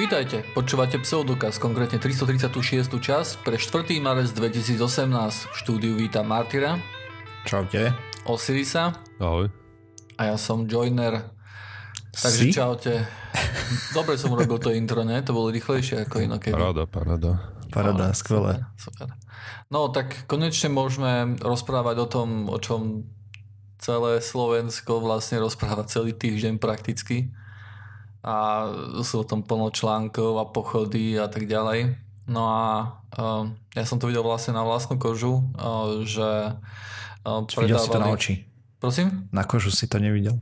Vítajte, počúvate Pseudokaz, konkrétne 336. časť pre 4. marec 2018. V štúdiu vítam Martyra, Čaute. Osirisa Ahoj. a ja som Joiner. Takže Si? čaute. Dobre som urobil to intro, ne? To bolo rýchlejšie ako inokedy. Paráda, paráda. Paráda, skvelé. Super. No tak konečne môžeme rozprávať o tom, o čom celé Slovensko vlastne rozpráva celý týždeň prakticky. A sú o tom plno článkov a pochody a tak ďalej. No a uh, ja som to videl vlastne na vlastnú kožu, uh, že uh, Videl si to na predávali... oči. Prosím? Na kožu si to nevidel.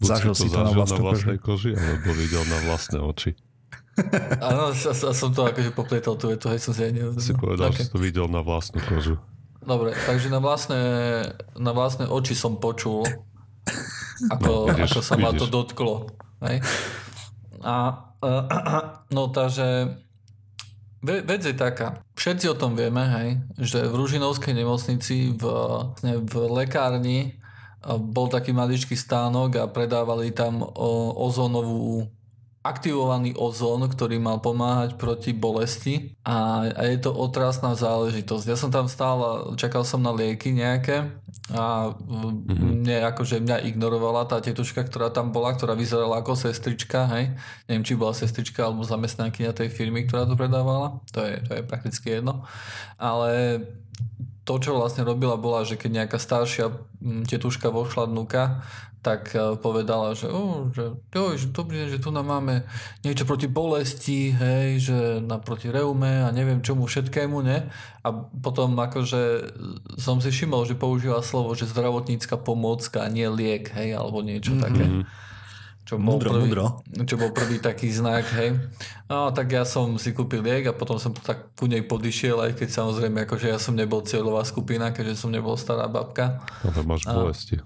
Buď Zažil si to na zažil vlastnú na vlastnej koži, alebo videl na vlastné oči. Áno, ja, ja som to akože poplietal tú vetu, hej som si aj neuvedomil. Si povedal, Okay. že si to videl na vlastnú kožu. Dobre, takže na vlastné, na vlastné oči som počul, ako, No, vidíš, ako sa ma to vidíš. dotklo. Hej? A uh, no takže ve, vec je taká, všetci o tom vieme, hej, že v Ružinovskej nemocnici v, v lekárni uh, bol taký maličký stánok a predávali tam o, ozónovú aktivovaný ozón, ktorý mal pomáhať proti bolesti a, a je to otrasná záležitosť. Ja som tam stál, čakal som na lieky nejaké a mm-hmm. mne, akože mňa ignorovala tá tetuška, ktorá tam bola, ktorá vyzerala ako sestrička, hej. Neviem, či bola sestrička alebo zamestnankyňa tej firmy, ktorá to predávala. To je, to je prakticky jedno. Ale to, čo vlastne robila, bola, že keď nejaká staršia mm, tetuška vošla dnuka, tak eh, povedala, že, oh, že, jo, že dobrý deň, že tu nám máme niečo proti bolesti, hej, že na proti reume a neviem čomu všetkému, ne? A potom akože som si všimol, že použila slovo, že zdravotnícka pomôcka, nie liek, hej, alebo niečo mm-hmm. také. Čo bol, Mudro, prvý, mudro. čo bol prvý taký znak, hej. No, tak ja som si kúpil liek a potom som tak ku nej podišiel, aj keď samozrejme, akože ja som nebol cieľová skupina, keďže som nebol stará babka. Ale máš bolesti.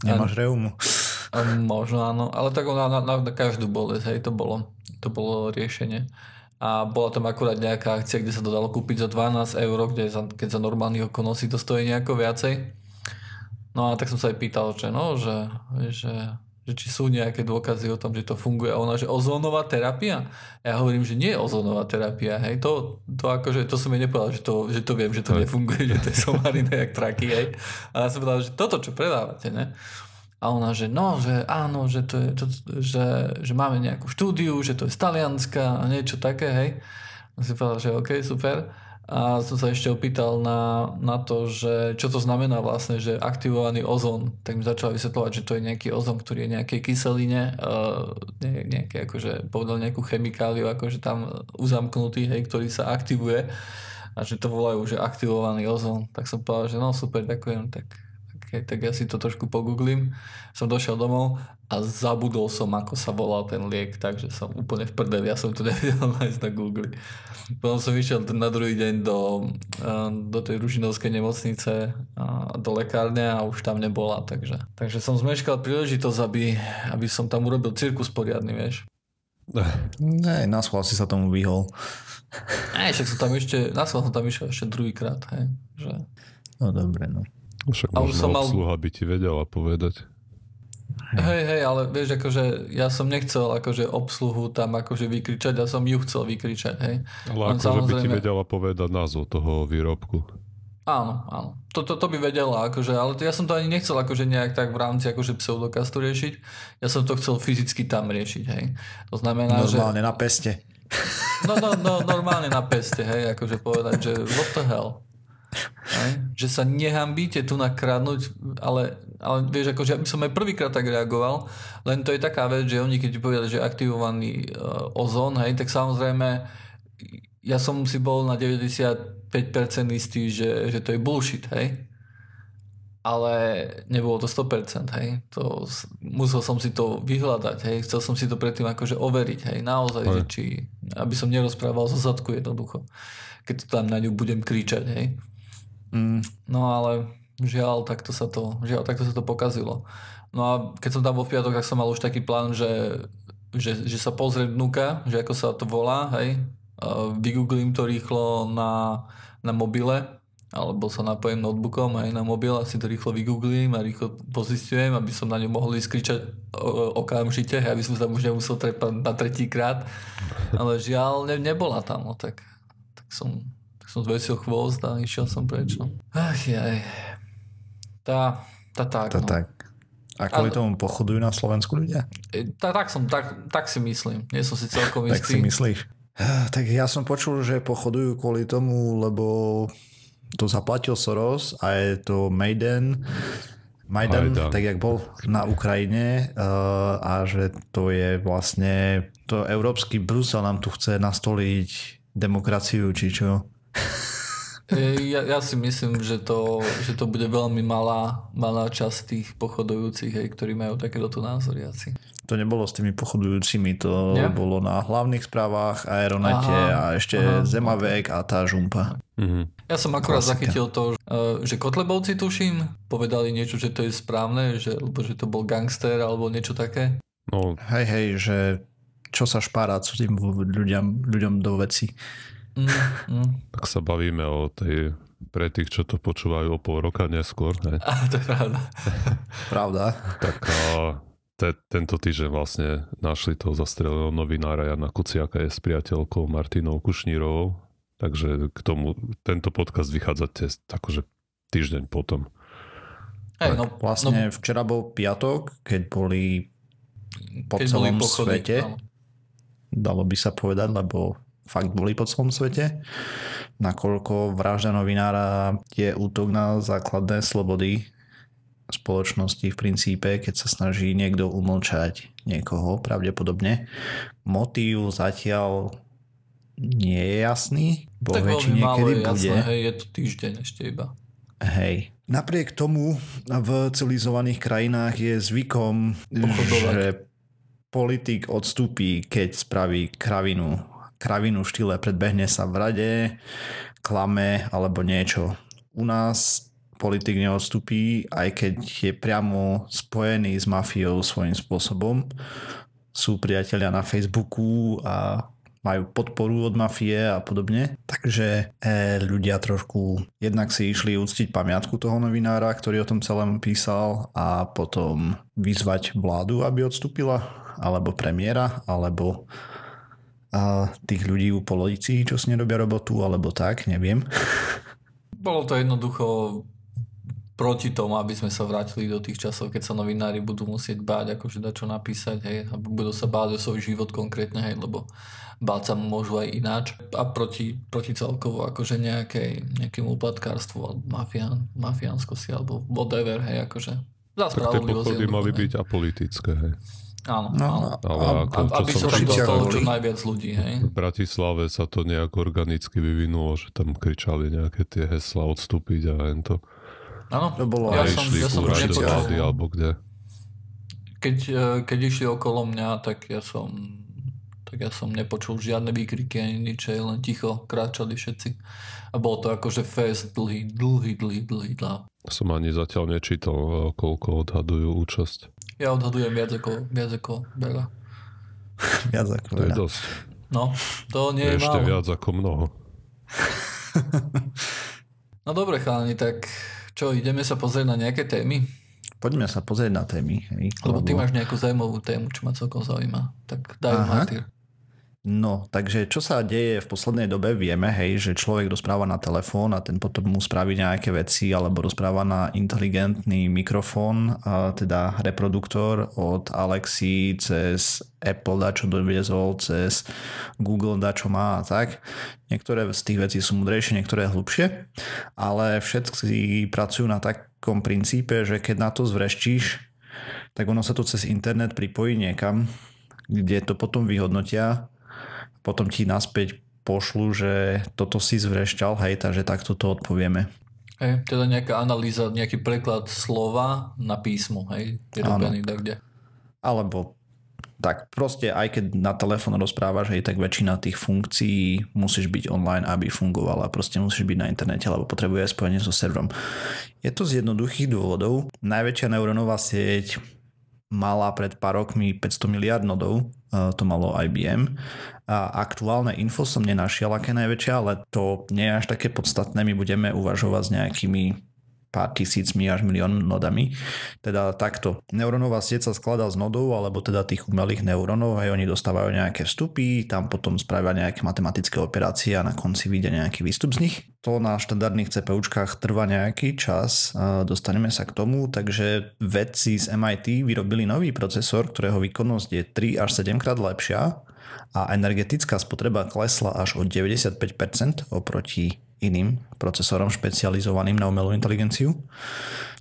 Nemáš reumu. A možno áno, ale tak na, na, na každú bolesť, hej, to bolo, to bolo riešenie. A bola tam akurát nejaká akcia, kde sa to dalo kúpiť za 12 eur, kde za, keď za normálnych okolností to stojí nejako viacej. No a tak som sa aj pýtal, že no, že, že, že či sú nejaké dôkazy o tom, že to funguje. A ona, že ozónová terapia? Ja hovorím, že nie je ozónová terapia. Hej. To, to, akože, to som jej nepovedal, že to, že to viem, že to nefunguje, že to je somarina jak traky. Hej. A ja som povedal, že toto, čo predávate, ne? A ona, že no, že áno, že, to je, to, že, že máme nejakú štúdiu, že to je z Talianska a niečo také, hej. A si povedal, že OK, super. A som sa ešte opýtal na, na to, že čo to znamená vlastne, že aktivovaný ozón. Tak mi začal vysvetľovať, že to je nejaký ozón, ktorý je nejakej kyseline, uh, ne, nejaké, akože povedal nejakú chemikáliu, akože tam uzamknutý, hej, ktorý sa aktivuje a že to volajú, že aktivovaný ozón. Tak som povedal, že no super, ďakujem, tak Okay, tak ja si to trošku pogooglím. Som došiel domov a zabudol som, ako sa volal ten liek, takže som úplne v prdeli, ja som to nevedel nájsť na Google. Potom som išiel na druhý deň do, eh, do tej Ružinovskej nemocnice, a do lekárne a už tam nebola, takže, takže som zmeškal príležitosť, aby, aby som tam urobil cirkus poriadny, vieš. Ne, na schvál si sa tomu vyhol. Aj, však som tam ešte, na som tam išiel ešte druhýkrát, hej, že... No dobre, no. Však A už som mal- obsluha by ti vedela povedať. Hej, hej, ale vieš, akože ja som nechcel akože obsluhu tam akože vykričať, ja som ju chcel vykričať, hej. Ale Len akože by ti samozrejme- vedela povedať názov toho výrobku. Áno, áno. To, to, to by vedela, akože, ale to ja som to ani nechcel akože nejak tak v rámci akože pseudokastu riešiť. Ja som to chcel fyzicky tam riešiť, hej. To znamená, že... Normálne na peste. No, no, no, normálne na peste, hej, akože povedať, že what the hell. Že sa nehambíte tu nakradnúť, ale, ale vieš, akože ja by som aj prvýkrát tak reagoval, len to je taká vec, že oni keď ti povedali, že aktivovaný uh, ozón, hej, tak samozrejme ja som si bol na 95% istý, že, že to je bullshit, hej. Ale nebolo to 100%, hej. To, musel som si to vyhľadať, hej. Chcel som si to predtým akože overiť, hej. Naozaj, že či, aby som nerozprával zo zadku jednoducho. Keď to tam na ňu budem kričať, hej. Mm, No ale žiaľ, takto sa to, žiaľ, takto sa to pokazilo. No a keď som tam bol v piatok, tak som mal už taký plán, že, že, že sa pozriem dnuka, že ako sa to volá, hej. Vygooglím to rýchlo na, na mobile alebo sa napojím notebookom aj na mobil a si to rýchlo vygooglím a rýchlo pozistujem, aby som na ňu mohol ísť kričať okamžite, aby som tam už nemusel trepať na tretí krát. Ale žiaľ, ne, nebola tam, no tak, tak som, som zvesil chvost a išiel som preč. No. Ach jaj. Tá, tá tak. To no. tak. A kvôli tomu pochodujú na Slovensku ľudia? E, Tak, tak, som, tak, tak si myslím. Nie som si celkom Tak si istý. myslíš? Ah, Tak ja som počul, že pochodujú kvôli tomu, lebo to zaplatil Soros a je to Maiden, Majdan, Majdan. tak jak bol na Ukrajine uh, a že to je vlastne to európsky Brusel nám tu chce nastoliť demokraciu, či čo. Ja, ja si myslím, že to, že to bude veľmi malá, malá časť tých pochodujúcich, hej, ktorí majú takéto tu názory asi. To nebolo s tými pochodujúcimi, to Nie? bolo na hlavných správach, Aeronete Aha, a ešte aha, Zemavek a tá žumpa. Mhm. Ja som akurát Klasika. zachytil to, že, e, že Kotlebovci tuším, povedali niečo, že to je správne, že, lebo že to bol gangster alebo niečo také. No, Hej, hej, že čo sa špára tým ľuďom, ľuďom do veci. Mm, mm. tak sa bavíme o tej pre tých, čo to počúvajú o pol roka neskôr. Hej. A to je pravda. Pravda? Tak a te, tento týždeň vlastne našli toho zastreleného novinára Jana Kuciaka je s priateľkou Martinou Kušnírovou. Takže k tomu tento podcast vychádza test, akože týždeň potom. Hej, no, Vlastne včera bol piatok, keď boli po keď boli celom pochody, svete, áno. dalo by sa povedať, lebo fakt boli po celom svete, nakoľko vražda novinára je útok na základné slobody spoločnosti v princípe, keď sa snaží niekto umlčať niekoho, pravdepodobne. Motív zatiaľ nie je jasný, bo Tak väčšine málo je bude. jasné, hej, je to týždeň ešte iba. Hej. Napriek tomu v civilizovaných krajinách je zvykom, Pochodovať. že politik odstúpi, keď spraví kravinu. Kravinu v štýle predbehne sa v rade, klame alebo niečo. U nás politik neodstúpi, aj keď je priamo spojený s mafiou svojím spôsobom. Sú priatelia na Facebooku a majú podporu od mafie a podobne. Takže e, ľudia trošku jednak si išli uctiť pamiatku toho novinára, ktorý o tom celom písal a potom vyzvať vládu, aby odstúpila, alebo premiéra, alebo a tých ľudí u policii, čo si nerobia robotu, alebo tak, neviem. Bolo to jednoducho proti tomu, aby sme sa vrátili do tých časov, keď sa novinári budú musieť báť, akože dať čo napísať, hej, a budú sa báť o svoj život konkrétne, hej, lebo báť sa môžu aj ináč. A proti, proti celkovo akože nejakej, nejakému uplatkárstvu, alebo mafián, mafiánskosti, alebo whatever, hej, akože za Tak tie spravodlivosť. pochody mali byť apolitické. Hej. Áno, No, áno. Ale a, ako, a, čo Aby som Košiciach dostalo čo najviac ľudí, hej. V Bratislave sa to nejak organicky vyvinulo, že tam kričali nejaké tie hesla odstúpiť a to. Áno, To bolo ja a aj som, ja som už nepočul. alebo kde. Keď, e, keď išli okolo mňa, tak ja som tak ja som nepočul žiadne výkriky ani nič, len ticho kráčali všetci. A bol to akože fest dlhý, dlhý, dlhý, dlhý, dlhý. Som ani zatiaľ nečítal, e, koľko odhadujú účasť. Ja odhadujem viac ako, viac ako veľa. viac ako To je veľa. dosť. No, to nie je Ešte málo. viac ako mnoho. No dobre chalani, tak čo, ideme sa pozrieť na nejaké témy? Poďme sa pozrieť na témy. Hej, Lebo ty máš nejakú zaujímavú tému, čo ma celkom zaujíma. Tak daj Aha. Martyr. No, takže čo sa deje v poslednej dobe, vieme, hej, že človek rozpráva na telefón a ten potom mu spraví nejaké veci alebo rozpráva na inteligentný mikrofón, a teda reproduktor od Alexi cez Apple dačo doviezol, cez Google dačo má a tak. Niektoré z tých vecí sú mudrejšie, niektoré hlubšie, ale všetci pracujú na takom princípe, že keď na to zvreštíš, tak ono sa to cez internet pripojí niekam, kde to potom vyhodnotia potom ti naspäť pošlu, že toto si zvrešťal, hej, takže takto to odpovieme. Hej, teda nejaká analýza, nejaký preklad slova na písmo, hej, je robený kde. Alebo tak proste aj keď na telefón rozprávaš, hej, tak väčšina tých funkcií musíš byť online, aby fungovala. Proste musíš byť na internete, alebo potrebuje spojenie so serverom. Je to z jednoduchých dôvodov. Najväčšia neurónová sieť mala pred pár rokmi 500 miliard nodov, to malo IBM. A aktuálne info som nenašiel, aké najväčšia, ale to nie je až také podstatné. My budeme uvažovať s nejakými pár tisícmi až milión nodami. Teda takto. Neurónová sieť sa skladá z nodov, alebo teda tých umelých neurónov, aj oni dostávajú nejaké vstupy, tam potom spravia nejaké matematické operácie a na konci vyjde nejaký výstup z nich. To na štandardných CPUčkách trvá nejaký čas, dostaneme sa k tomu, takže vedci z MIT vyrobili nový procesor, ktorého výkonnosť je 3 až 7 krát lepšia a energetická spotreba klesla až o 95% oproti iným procesorom špecializovaným na umelú inteligenciu.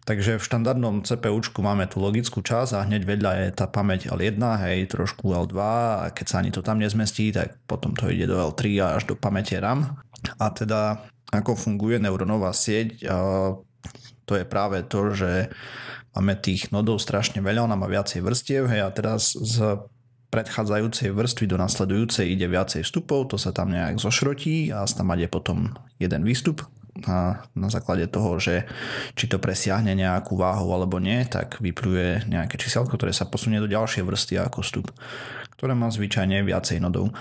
Takže v štandardnom CPUčku máme tú logickú časť a hneď vedľa je tá pamäť L1, hej, trošku L2 a keď sa ani to tam nezmestí, tak potom to ide do L3 a až do pamäte RAM. A teda ako funguje neurónová sieť, to je práve to, že máme tých nodov strašne veľa, ona má viacej vrstiev, hej, a teraz z predchádzajúcej vrstvy do nasledujúcej ide viacej vstupov, to sa tam nejak zošrotí a tam je potom jeden výstup a na základe toho, že či to presiahne nejakú váhu alebo nie, tak vypluje nejaké číselko, ktoré sa posunie do ďalšej vrsty ako vstup, ktoré má zvyčajne viacej nodov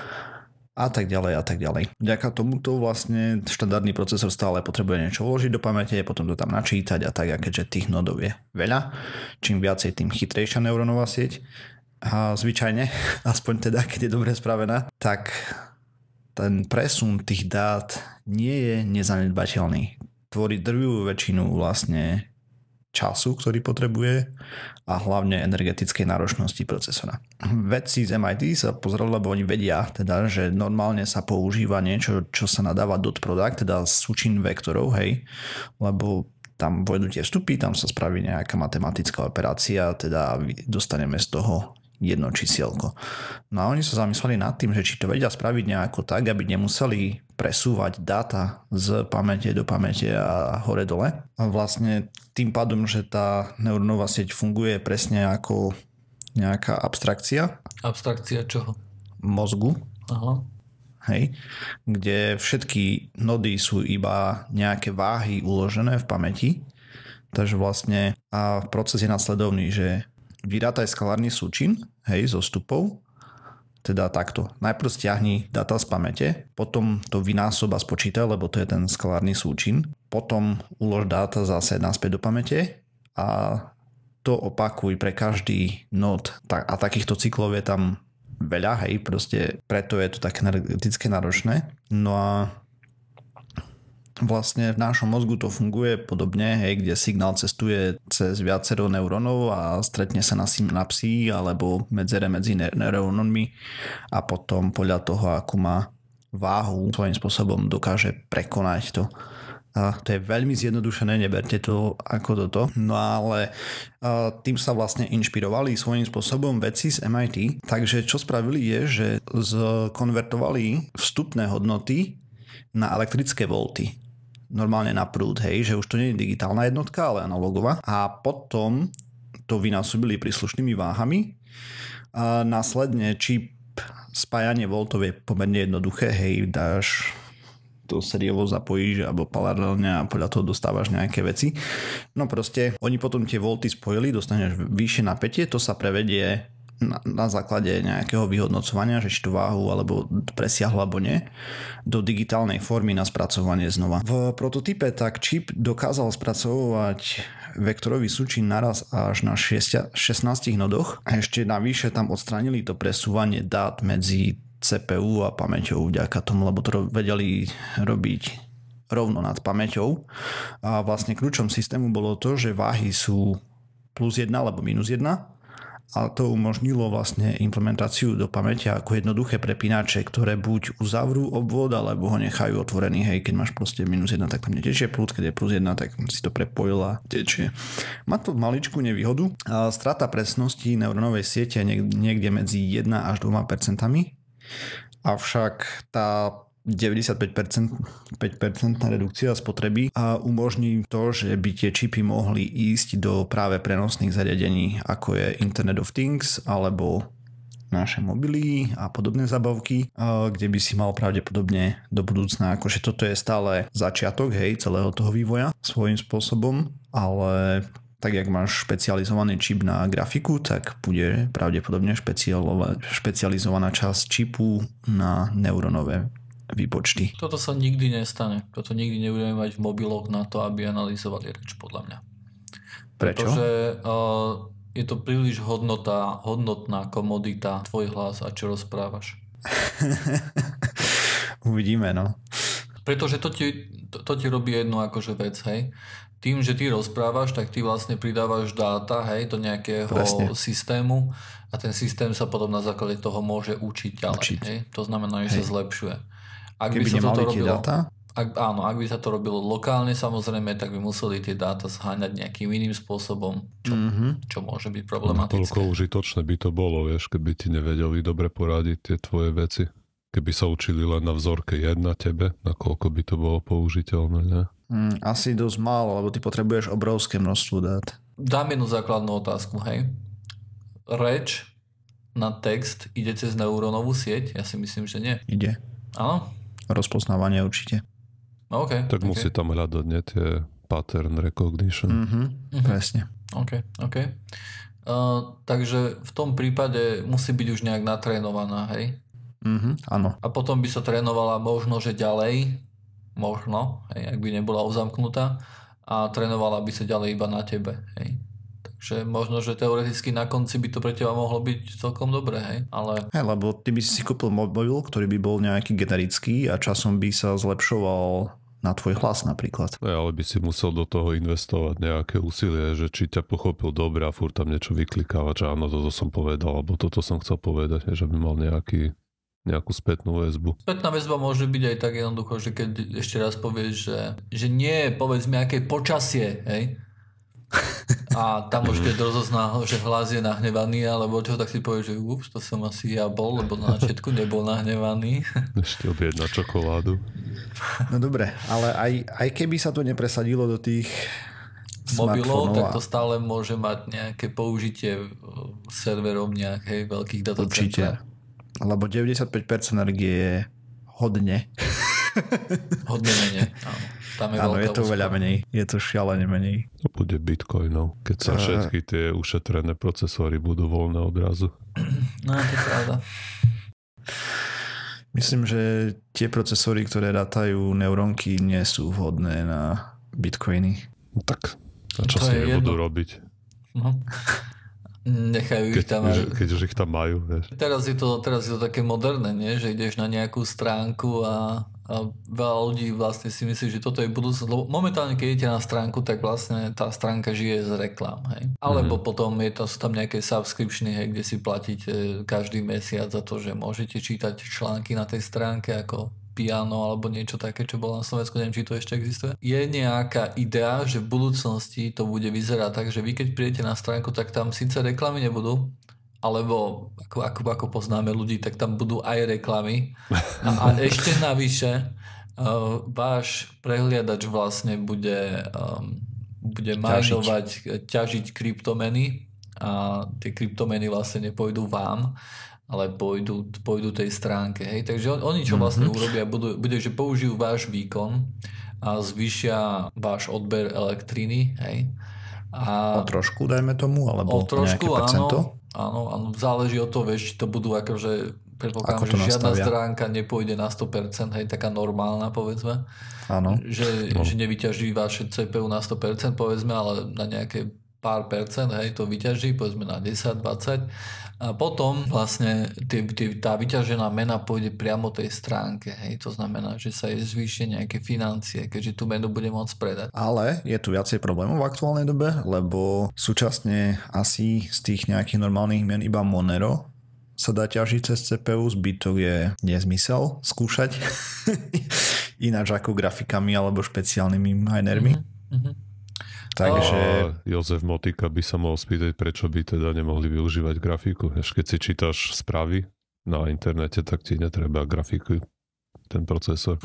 a tak ďalej a tak ďalej. Vďaka tomuto vlastne štandardný procesor stále potrebuje niečo vložiť do pamäte, potom to tam načítať a tak, a keďže tých nodov je veľa, čím viacej, tým chytrejšia neurónová sieť, a zvyčajne, aspoň teda, keď je dobre spravená, tak ten presun tých dát nie je nezanedbateľný. Tvorí drvivú väčšinu vlastne času, ktorý potrebuje a hlavne energetickej náročnosti procesora. Vedci z MIT sa pozreli, lebo oni vedia, teda, že normálne sa používa niečo, čo sa nadáva dot product, teda súčin vektorov, hej, lebo tam vojdu tie vstupy, tam sa spraví nejaká matematická operácia, teda dostaneme z toho jedno čísielko. No a oni sa zamysleli nad tým, že či to vedia spraviť nejako tak, aby nemuseli presúvať dáta z pamäte do pamäte a hore dole. A vlastne tým pádom, že tá neurónová sieť funguje presne ako nejaká abstrakcia. Abstrakcia čoho? Mozgu. Aha. Hej, kde všetky nody sú iba nejaké váhy uložené v pamäti. Takže vlastne a proces je nasledovný, že vyrátaj skalárny súčin, hej, zo stupov, teda takto. Najprv stiahni data z pamäte, potom to vynásob a spočítaj, lebo to je ten skalárny súčin. Potom ulož dáta zase naspäť do pamäte a to opakuj pre každý nód. A takýchto cyklov je tam veľa, hej, proste preto je to také energeticky náročné. No a vlastne v našom mozgu to funguje podobne, hej, kde signál cestuje cez viacero neurónov a stretne sa na synapsy alebo medzere medzi neurónmi a potom podľa toho, akú má váhu, svojím spôsobom dokáže prekonať to. A to je veľmi zjednodušené, neberte to ako toto. No ale tým sa vlastne inšpirovali svojím spôsobom veci z MIT. Takže čo spravili je, že zkonvertovali vstupné hodnoty na elektrické volty normálne na prúd, hej, že už to nie je digitálna jednotka, ale analogová. A potom to vynásobili príslušnými váhami. A následne čip spájanie voltov je pomerne jednoduché, hej, dáš to sériovo zapojíš alebo paralelne a podľa toho dostávaš nejaké veci. No proste, oni potom tie volty spojili, dostaneš vyššie napätie, to sa prevedie na, na základe nejakého vyhodnocovania, že či tú váhu alebo presiahla alebo nie, do digitálnej formy na spracovanie znova. V prototype tak čip dokázal spracovať vektorový súčin naraz až na 6, 16 nodoch a ešte navyše tam odstránili to presúvanie dát medzi CPU a pamäťou vďaka tomu, lebo to vedeli robiť rovno nad pamäťou. A vlastne kľúčom systému bolo to, že váhy sú plus 1 alebo minus 1 a to umožnilo vlastne implementáciu do pamäte ako jednoduché prepínače, ktoré buď uzavrú obvod, alebo ho nechajú otvorený. Hej, keď máš proste minus 1, tak tam netečie plus, keď je plus 1, tak si to prepojil a tečie. Má to maličkú nevýhodu. A strata presnosti neurónovej siete niekde medzi 1 až 2 percentami. Avšak tá 95% 5% redukcia spotreby a umožní to, že by tie čipy mohli ísť do práve prenosných zariadení, ako je Internet of Things alebo naše mobily a podobné zabavky, kde by si mal pravdepodobne do budúcna, akože toto je stále začiatok, hej, celého toho vývoja svojím spôsobom, ale tak jak máš špecializovaný čip na grafiku, tak bude pravdepodobne špecializovaná časť čipu na neuronové výpočty. Toto sa nikdy nestane. Toto nikdy nebudeme mať v mobiloch na to, aby analyzovali reč, podľa mňa. Prečo? Pretože uh, je to príliš hodnota, hodnotná komodita, tvoj hlas a čo rozprávaš. Uvidíme, no. Pretože to ti, to, to ti robí jednu akože vec, hej tým, že ty rozprávaš, tak ty vlastne pridávaš dáta hej, do nejakého Presne. systému a ten systém sa potom na základe toho môže učiť ďalej. Učiť. Hej? To znamená, že hej. sa zlepšuje. Ak Keby by sa toto robilo, dáta? Ak, áno, ak by sa to robilo lokálne samozrejme, tak by museli tie dáta zháňať nejakým iným spôsobom, čo, mm-hmm. čo môže byť problematické. Toľko užitočné by to bolo, vieš, keby ti nevedeli dobre poradiť tie tvoje veci. Keby sa učili len na vzorke jedna tebe, nakoľko by to bolo použiteľné, ne? Mm, asi dosť málo, lebo ty potrebuješ obrovské množstvo dát. Dám jednu základnú otázku, hej. Reč na text ide cez neurónovú sieť? Ja si myslím, že nie. Ide. Áno? Rozpoznávanie určite. OK. Tak okay. musí tam hľadať nie tie pattern recognition. Mm-hmm, mm-hmm. Presne. OK, OK. Uh, takže v tom prípade musí byť už nejak natrénovaná, hej? Mhm, áno. A potom by sa trénovala možno, že ďalej možno, hej, ak by nebola uzamknutá a trénovala by sa ďalej iba na tebe. Hej. Takže možno, že teoreticky na konci by to pre teba mohlo byť celkom dobré, hej, ale... Hej, lebo ty by si si kúpil mobil, ktorý by bol nejaký generický a časom by sa zlepšoval na tvoj hlas napríklad. Ne, ale by si musel do toho investovať nejaké úsilie, že či ťa pochopil dobre a furt tam niečo vyklikávať, že áno, toto som povedal, alebo toto som chcel povedať, že by mal nejaký nejakú spätnú väzbu. Spätná väzba môže byť aj tak jednoducho, že keď ešte raz povieš, že, že nie, povedz mi, aké počasie, hej? A tam už keď rozozná, že hlas je nahnevaný, alebo čo, tak si povieš, že ups, to som asi ja bol, lebo na začiatku nebol nahnevaný. Ešte objedna čokoládu. No dobre, ale aj, aj keby sa to nepresadilo do tých mobilov, tak to stále môže mať nejaké použitie serverom nejakej veľkých datacenter. Určite lebo 95% energie je hodne. Hodne menej, áno. Tam je áno, je to veľa menej. Je to šialene menej. To bude bitcoinov, keď sa všetky tie ušetrené procesory budú voľné odrazu. No, to je pravda. Myslím, že tie procesory, ktoré dátajú neurónky, nie sú vhodné na bitcoiny. No tak, a čo to si budú robiť? No. Nechajú keď, ich tam aj... Keď už ich tam majú. Vieš. Teraz, je to, teraz je to také moderné, nie? že ideš na nejakú stránku a, a veľa ľudí vlastne si myslí, že toto je budúcnosť. Lebo momentálne, keď idete na stránku, tak vlastne tá stránka žije z reklám. Hej? Alebo mm-hmm. potom je to, sú tam nejaké subscriptiony, hej, kde si platíte každý mesiac za to, že môžete čítať články na tej stránke ako piano alebo niečo také, čo bolo na Slovensku, neviem, či to ešte existuje. Je nejaká idea, že v budúcnosti to bude vyzerať tak, že vy keď prídete na stránku, tak tam síce reklamy nebudú, alebo ako, ako, ako poznáme ľudí, tak tam budú aj reklamy. A, a ešte navyše uh, váš prehliadač vlastne bude, um, bude majnovať, ťažiť kryptomeny a tie kryptomeny vlastne nepôjdu vám, ale pôjdu, pôjdu tej stránke. Hej? Takže on, oni čo vlastne mm-hmm. urobia, budú, bude, že použijú váš výkon a zvýšia váš odber elektriny. Hej? A o trošku, dajme tomu, alebo o trošku, nejaké percento? Áno, áno, záleží od toho, vieš, či to budú akože predpokladám, že nastavia? žiadna stránka nepôjde na 100%, hej, taká normálna, povedzme. Áno. Že, no. že nevyťaží vaše CPU na 100%, povedzme, ale na nejaké pár percent, hej, to vyťaží, povedzme na 10, 20 a potom vlastne tý, tý, tá vyťažená mena pôjde priamo tej stránke. Hej. To znamená, že sa jej zvýšia nejaké financie, keďže tú menu bude môcť predať. Ale je tu viacej problémov v aktuálnej dobe, lebo súčasne asi z tých nejakých normálnych mien iba Monero sa dá ťažiť cez CPU, zbytok je nezmysel skúšať. Ináč ako grafikami alebo špeciálnymi minermi. Mm-hmm. Takže... A Jozef Motika by sa mohol spýtať, prečo by teda nemohli využívať grafiku. Až keď si čítaš správy na internete, tak ti netreba grafiku ten procesor?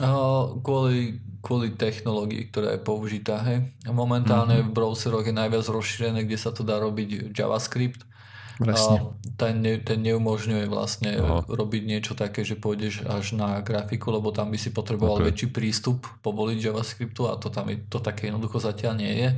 Kvôli, kvôli technológii, ktorá je použitá. Hej. Momentálne mm-hmm. v browseroch je najviac rozšírené, kde sa to dá robiť JavaScript. Presne. Ten, ne, ten neumožňuje vlastne Aha. robiť niečo také, že pôjdeš až na grafiku, lebo tam by si potreboval okay. väčší prístup povoliť JavaScriptu a to tam je, to také jednoducho zatiaľ nie je.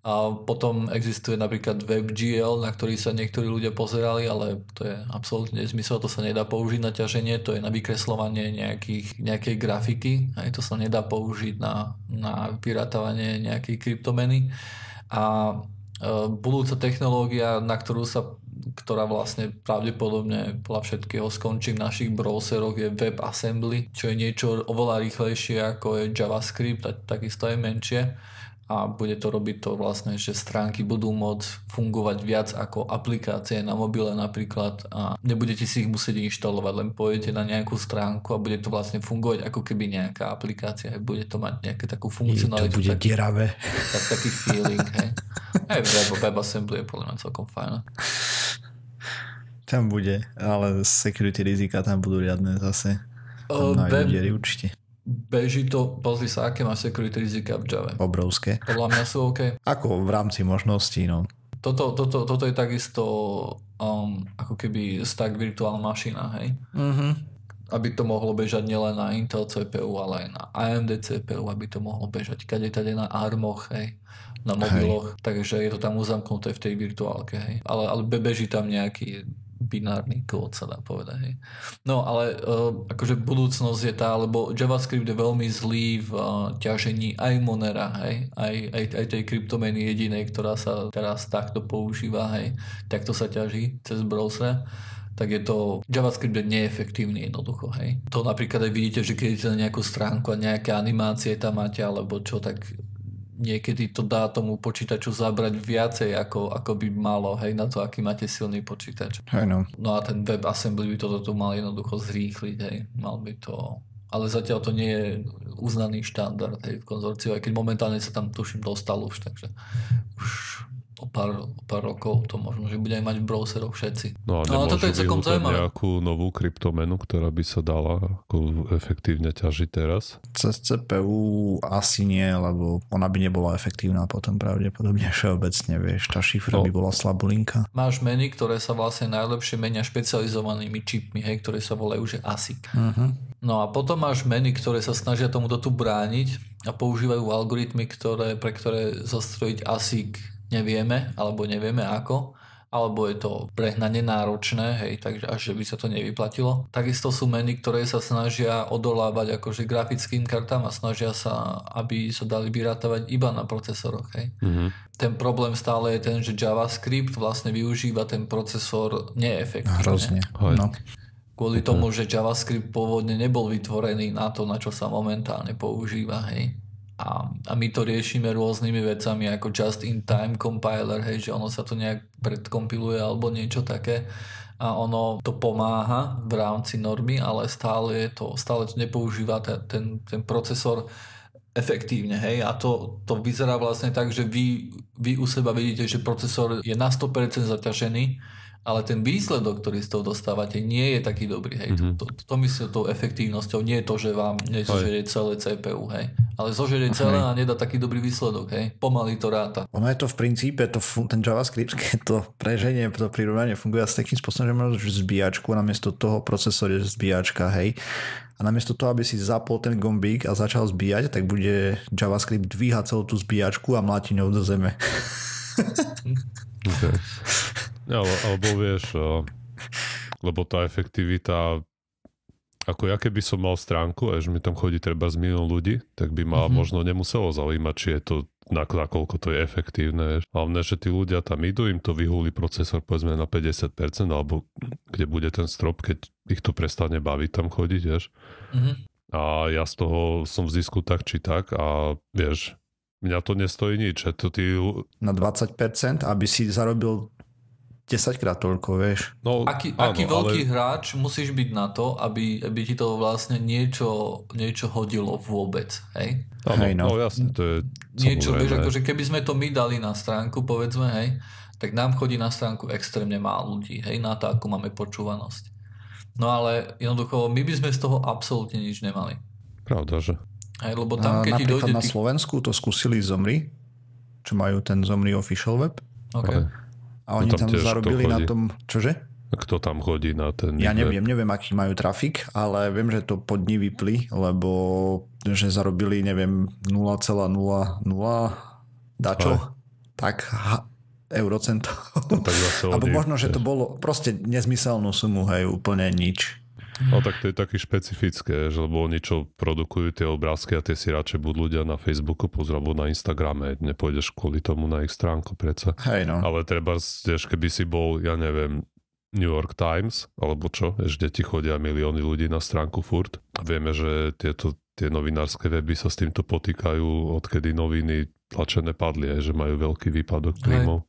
A potom existuje napríklad WebGL, na ktorý sa niektorí ľudia pozerali, ale to je absolútne nezmysel, to sa nedá použiť na ťaženie, to je na vykreslovanie nejakých, nejakej grafiky, aj to sa nedá použiť na, na vyratávanie nejakej kryptomeny. A e, budúca technológia, na ktorú sa ktorá vlastne pravdepodobne podľa všetkého skončí v našich browseroch je WebAssembly, čo je niečo oveľa rýchlejšie ako je JavaScript a takisto je menšie a bude to robiť to vlastne, že stránky budú môcť fungovať viac ako aplikácie na mobile napríklad a nebudete si ich musieť inštalovať, len pôjdete na nejakú stránku a bude to vlastne fungovať ako keby nejaká aplikácia, bude to mať nejakú takú funkcionalitu. to bude taký, dieravé. Tak, taký feeling, hej. Aj web, WebAssembly je podľa mňa celkom fajn. Tam bude, ale security rizika tam budú riadne zase. Uh, Tam web, diery určite. Beží to, pozri sa, aké má security rizika v Java. Obrovské. Podľa mňa sú OK. Ako v rámci možností, no. Toto, toto, toto je takisto um, ako keby stack virtuál mašina, hej? Mhm. Aby to mohlo bežať nielen na Intel CPU, ale aj na AMD CPU, aby to mohlo bežať kade tade na ARMoch, hej? na mobiloch, hej. takže je to tam uzamknuté v tej virtuálke, hej? Ale, ale beží tam nejaký binárny kód sa dá povedať. Hej. No ale uh, akože budúcnosť je tá, lebo JavaScript je veľmi zlý v uh, ťažení aj Monera, hej, aj, aj, aj tej kryptomeny jedinej, ktorá sa teraz takto používa, hej, takto sa ťaží cez browser tak je to, JavaScript je neefektívny jednoducho, hej. To napríklad aj vidíte, že keď idete na nejakú stránku a nejaké animácie tam máte, alebo čo, tak niekedy to dá tomu počítaču zabrať viacej, ako, ako by malo, hej, na to, aký máte silný počítač. Hej no. No a ten WebAssembly by toto tu mal jednoducho zrýchliť, hej. Mal by to... Ale zatiaľ to nie je uznaný štandard hej, v konzorciu, aj keď momentálne sa tam tuším dostal už, takže už o pár, o pár rokov to možno, že bude aj mať v browseroch všetci. No a No, toto je celkom zaujímavé. nejakú novú kryptomenu, ktorá by sa dala ako efektívne ťažiť teraz? Cez CPU asi nie, lebo ona by nebola efektívna potom pravdepodobne všeobecne, vieš, tá šifra No. by bola slabulinka. Máš meny, ktoré sa vlastne najlepšie menia špecializovanými čipmi, hej, ktoré sa volajú, že ASIC. Uh-huh. No a potom máš meny, ktoré sa snažia tomuto tu brániť a používajú algoritmy, ktoré, pre ktoré zostrojiť ASIC nevieme, alebo nevieme ako, alebo je to prehnane náročné, hej, takže až že by sa to nevyplatilo. Takisto sú meny, ktoré sa snažia odolávať akože grafickým kartám a snažia sa, aby sa dali vyrátavať iba na procesoroch, hej. Mhm. Ten problém stále je ten, že JavaScript vlastne využíva ten procesor neefektívne. Hrozne. No. Kvôli tomu, že JavaScript pôvodne nebol vytvorený na to, na čo sa momentálne používa, hej. A, a my to riešime rôznymi vecami ako just-in-time compiler, hej, že ono sa to nejak predkompiluje alebo niečo také. A ono to pomáha v rámci normy, ale stále, je to, stále to nepoužíva ten, ten, ten procesor efektívne, hej, a to, to vyzerá vlastne tak, že vy, vy u seba vidíte, že procesor je na 100% zaťažený, ale ten výsledok, ktorý z toho dostávate, nie je taký dobrý, hej. Mm-hmm. To, to, to myslím tou efektívnosťou, nie je to, že vám nezožerie celé CPU, hej, ale zožerie celé a nedá taký dobrý výsledok, hej. Pomaly to ráta. Ono je to v princípe, to, ten JavaScript, keď to preženie, to prirovnanie funguje asi takým spôsobom, že máš zbíjačku namiesto toho procesor je zbíjačka, hej. A namiesto toho, aby si zapol ten gombík a začal zbíjať, tak bude JavaScript dvíhať celú tú zbíjačku a mláti ňou do zeme. Okay. Ale, alebo vieš, lebo tá efektivita ako ja keby som mal stránku a že mi tam chodí treba z milión ľudí, tak by ma mm-hmm. možno nemuselo zaujímať, či je to na, nakoľko to je efektívne. vieš. Hlavne, že tí ľudia tam idú, im to vyhúli procesor povedzme na 50%, alebo kde bude ten strop, keď ich to prestane baviť tam chodiť, vieš. Mhm. A ja z toho som v zisku tak či tak a vieš, mňa to nestojí nič. že To tí, Na 20%, aby si zarobil 10 krát toľko, vieš. no, Aký, áno, aký veľký ale, hráč musíš byť na to, aby, aby ti to vlastne niečo, niečo hodilo vôbec, hej? áno, Hej, no. no. jasne, to je Niečo, vieš, akože keby sme to my dali na stránku, povedzme, hej, tak nám chodí na stránku extrémne málo ľudí, hej, na to, ako máme počúvanosť. No ale jednoducho, my by sme z toho absolútne nič nemali. Pravda, že? Hej, lebo A tam, keď ti napríklad dojde... na Tých... Slovensku to skúsili Zomri, čo majú ten Zomri official web. Okay. A oni tam tam, tiež zarobili na tom, čože? Kto tam chodí na ten... Ja neviem, neviem, aký majú trafik, ale viem, že to pod ní vypli, lebo že zarobili, neviem, 0,00 dačo Aj. tak ha, eurocentov. No, Alebo možno, že to bolo proste nezmyselnú sumu, hej, úplne nič. No tak to je taký špecifické, že lebo oni čo produkujú tie obrázky a tie si radšej budú ľudia na Facebooku pozrieť alebo na Instagrame, nepôjdeš kvôli tomu na ich stránku predsa. Hej, no. Ale treba, vieš, keby si bol, ja neviem, New York Times, alebo čo, vieš, kde ti chodia milióny ľudí na stránku furt. A vieme, že tieto, tie novinárske weby sa s týmto potýkajú, odkedy noviny tlačené padli, aj, že majú veľký výpadok príjmov.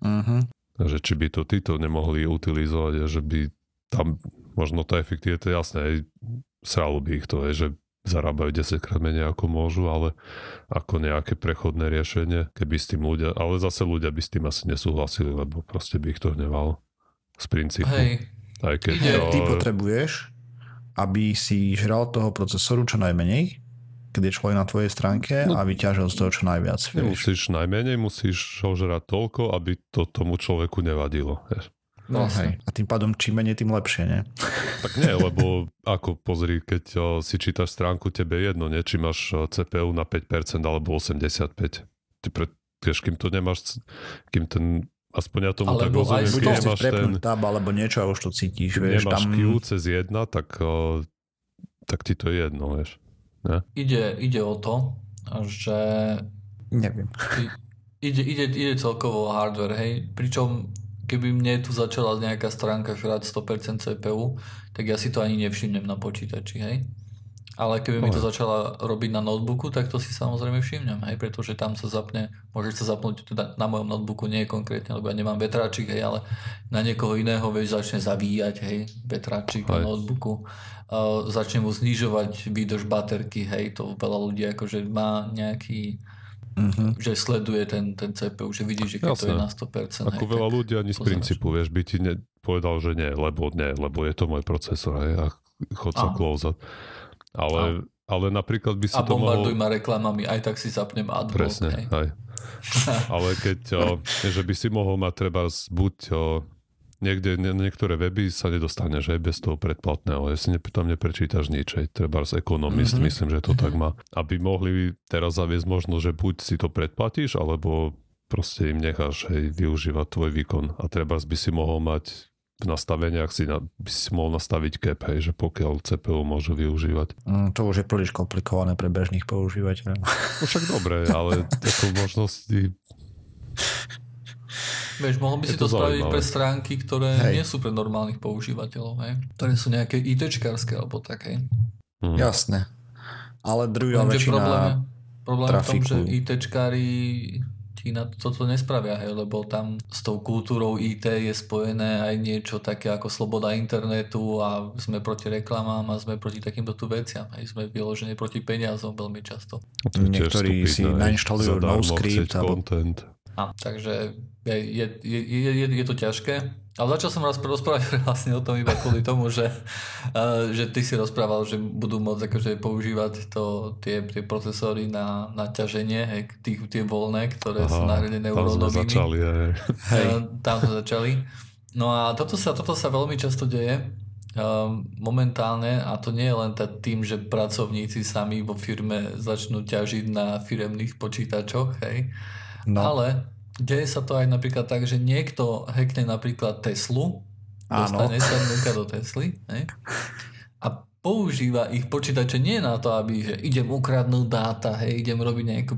Mhm. Takže či by to títo nemohli utilizovať, a že by tam možno tá efektivita, jasné, aj sralo by ich to, aj, že zarábajú 10 krát menej ako môžu, ale ako nejaké prechodné riešenie, keby s tým ľudia, ale zase ľudia by s tým asi nesúhlasili, lebo proste by ich to hnevalo z princípu. Hej, Aj keď Ide- to, Ty potrebuješ, aby si žral toho procesoru čo najmenej, keď je človek na tvojej stránke No. a vyťažil z toho čo najviac. Nemusíš najmenej, musíš ho žrať toľko, aby to tomu človeku nevadilo. Vieš. No, Jasne. hej. A tým pádom čím menej, tým lepšie, nie? Tak nie, lebo ako pozri, keď o, si čítaš stránku, tebe je jedno, nie? či máš o, CPU na 5% alebo 85%. Ty pre, vieš, kým to nemáš, kým ten, aspoň ja tomu tak Alebo rozumiem, keď nemáš ten, prepnúť tab alebo niečo a už to cítiš, vieš, nemáš tam... Q cez 1, tak, o, tak ti to je jedno, vieš. ide, ide o to, že Neviem. ide, ide, ide celkovo o hardware, hej. Pričom keby mne tu začala nejaká stránka žrať 100% CPU, tak ja si to ani nevšimnem na počítači, hej. Ale keby mi to začala robiť na notebooku, tak to si samozrejme všimnem, hej, pretože tam sa zapne, môže sa zapnúť, teda na mojom notebooku nie konkrétne, lebo ja nemám vetráčik, hej, ale na niekoho iného, vieš, začne zavíjať, hej, vetráčik na notebooku, uh, začne mu znižovať výdrž baterky, hej, to veľa ľudí akože má nejaký, Mhm. že sleduje ten, ten CPU, že vidí, že keď to je Jasné. na 100%, Ako hej, veľa ľudí ani z princípu, vieš, by ti ne, povedal, že nie, lebo nie, lebo je to môj procesor, hej, a chod sa closať. Ale, ale napríklad by si a to bombarduj mohol... ma reklamami, aj tak si zapnem adblock, Presne, hej. aj. Ale keď, o, že by si mohol mať treba buď o, niekde, nie, niektoré weby sa nedostaneš aj bez toho predplatného, ja si ne, tam neprečítaš nič, aj treba z ekonomist, Mhm. myslím, že to tak má. Aby mohli teraz zaviesť možno, že buď si to predplatíš, alebo proste im necháš hej, využívať tvoj výkon. A treba by si mohol mať v nastaveniach si, na, by si mohol nastaviť cap, hej, že pokiaľ CPU môžu využívať. Mm, to už je príliš komplikované pre bežných používateľov. No však dobre, ale ako možnosti Vieš, mohol by Je si to, to spraviť zaujímavé. pre stránky, ktoré Hej. nie sú pre normálnych používateľov, hej? ktoré sú nejaké ITčkárske alebo tak, hej? hm, Jasné. Ale druhá Lenže väčšina... problém, je- problém je v tom, že ITčkári ti na toto nespravia, hej, lebo tam s tou kultúrou IT je spojené aj niečo také ako sloboda internetu a sme proti reklamám a sme proti takýmto tu veciam. Hej, sme vyložené proti peniazom veľmi často. Niektorí si stupidné, hej. nainštalujú NoScript alebo- content. A, takže je, je, je, je, je to ťažké. Ale začal som raz rozprávať vlastne o tom iba kvôli tomu, že, uh, že ty si rozprával, že budú môcť akože používať to, tie, tie procesory na, na ťaženie, hej, tých, tie voľné, ktoré sú nahradené tam sme neurónovými. začali, hej. Hej. Eh, Tam sme začali. No a toto sa, toto sa veľmi často deje um, momentálne a to nie je len tým, že pracovníci sami vo firme začnú ťažiť na firemných počítačoch, hej, No, ale deje sa to aj napríklad tak, že niekto hackne napríklad Teslu, Áno. dostane sa dneska do Tesly hej, a používa ich počítače nie na to, aby že idem ukradnúť dáta, hej, idem robiť nejakú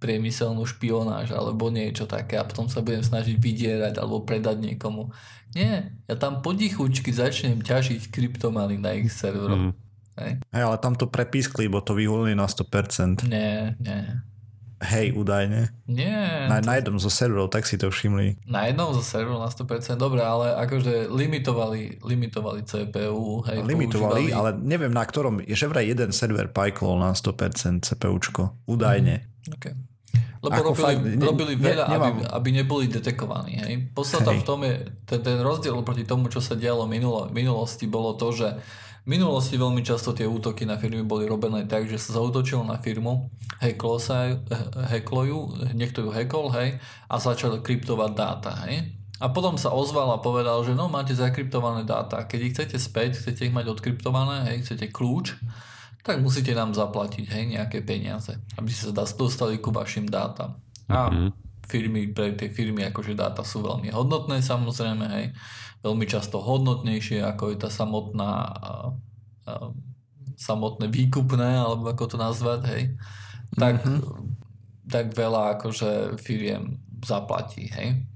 priemyselnú špionáž alebo niečo také a potom sa budem snažiť vydierať alebo predať niekomu. Nie, ja tam podichučky začnem ťažiť kryptomany na ich serveroch. Mm. Hej. hej, ale tam to prepískli, bo to vyholili na 100%. Nie, nie. Hej, údajne. Nie. Na, na jednom zo serverov tak si to všimli. Na jednom zo serverov na 100%, dobre, ale akože limitovali, limitovali CPU, hej, Limitovali, používali- ale neviem na ktorom, je že vraj jeden server pajkol na 100% CPUčko. Údajne. Okay. Lebo Ako robili, fakt, ne- robili ne- veľa, aby, nemám- aby neboli detekovaní. Hej. Podstata Hej. v tom je, ten, ten rozdiel proti tomu, čo sa dialo minulo, v minulosti, bolo to, že v minulosti veľmi často tie útoky na firmy boli robené tak, že sa zautočilo na firmu, hacklo sa, eh, hacklo ju, niekto ju hackol, hej, a začal kryptovať dáta, hej. A potom sa ozval a povedal, že no, máte zakryptované dáta. Keď ich chcete späť, chcete ich mať odkryptované, hej, chcete kľúč, tak musíte nám zaplatiť hej, nejaké peniaze, aby ste sa dostali ku vašim dátam. A Mhm. firmy, pre tie firmy akože dáta sú veľmi hodnotné samozrejme, hej. Veľmi často hodnotnejšie ako je tá samotná samotné výkupné, alebo ako to nazvať, hej. Tak, mm-hmm. tak veľa akože firiem zaplatí, hej.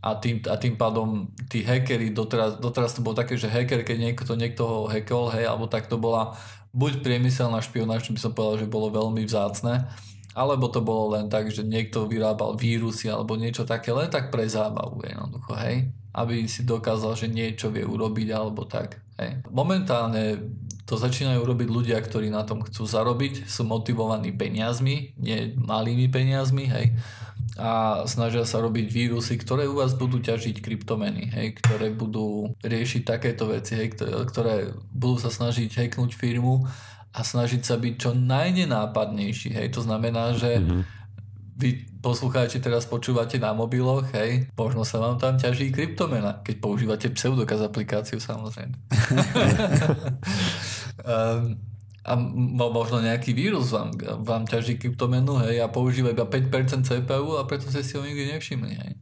A tým, a tým pádom tí hackery, doteraz, doteraz to bolo také, že hacker, keď niekto, niekto ho hackol, hej, alebo tak to bola buď priemyselná špionáž, čo by som povedal, že bolo veľmi vzácne, alebo to bolo len tak, že niekto vyrábal vírusy alebo niečo také, len tak pre zábavu jednoducho, hej. Aby si dokázal, že niečo vie urobiť alebo tak, hej. Momentálne to začínajú robiť ľudia, ktorí na tom chcú zarobiť, sú motivovaní peniazmi, nie malými peniazmi, hej a snažia sa robiť vírusy, ktoré u vás budú ťažiť kryptomeny, hej, ktoré budú riešiť takéto veci, hej, ktoré budú sa snažiť hacknúť firmu a snažiť sa byť čo najnenápadnejší. Hej. To znamená, že mm-hmm. vy poslucháči teraz počúvate na mobiloch, hej, možno sa vám tam ťaží kryptomena, keď používate pseudokaz aplikáciu samozrejme. um, a možno nejaký vírus vám, vám ťaží kryptomenu hej, a používa iba 5% CPU a preto ste si ho nikdy nevšimli. Hej.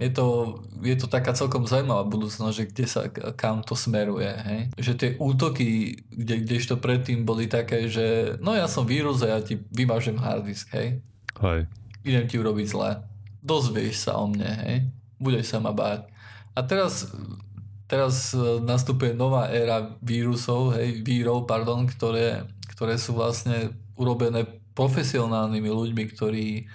Je to, je to taká celkom zaujímavá budúcnosť, že kde sa, kam to smeruje. Hej. Že tie útoky, kde, kdežto predtým boli také, že no ja som vírus a ja ti vymažem harddisk, hej. Hej. Idem ti urobiť zle. Dozvieš sa o mne, hej. Budeš sa ma báť. A teraz teraz e, nastupuje nová éra vírusov, hej, vírov, pardon, ktoré, ktoré sú vlastne urobené profesionálnymi ľuďmi, ktorí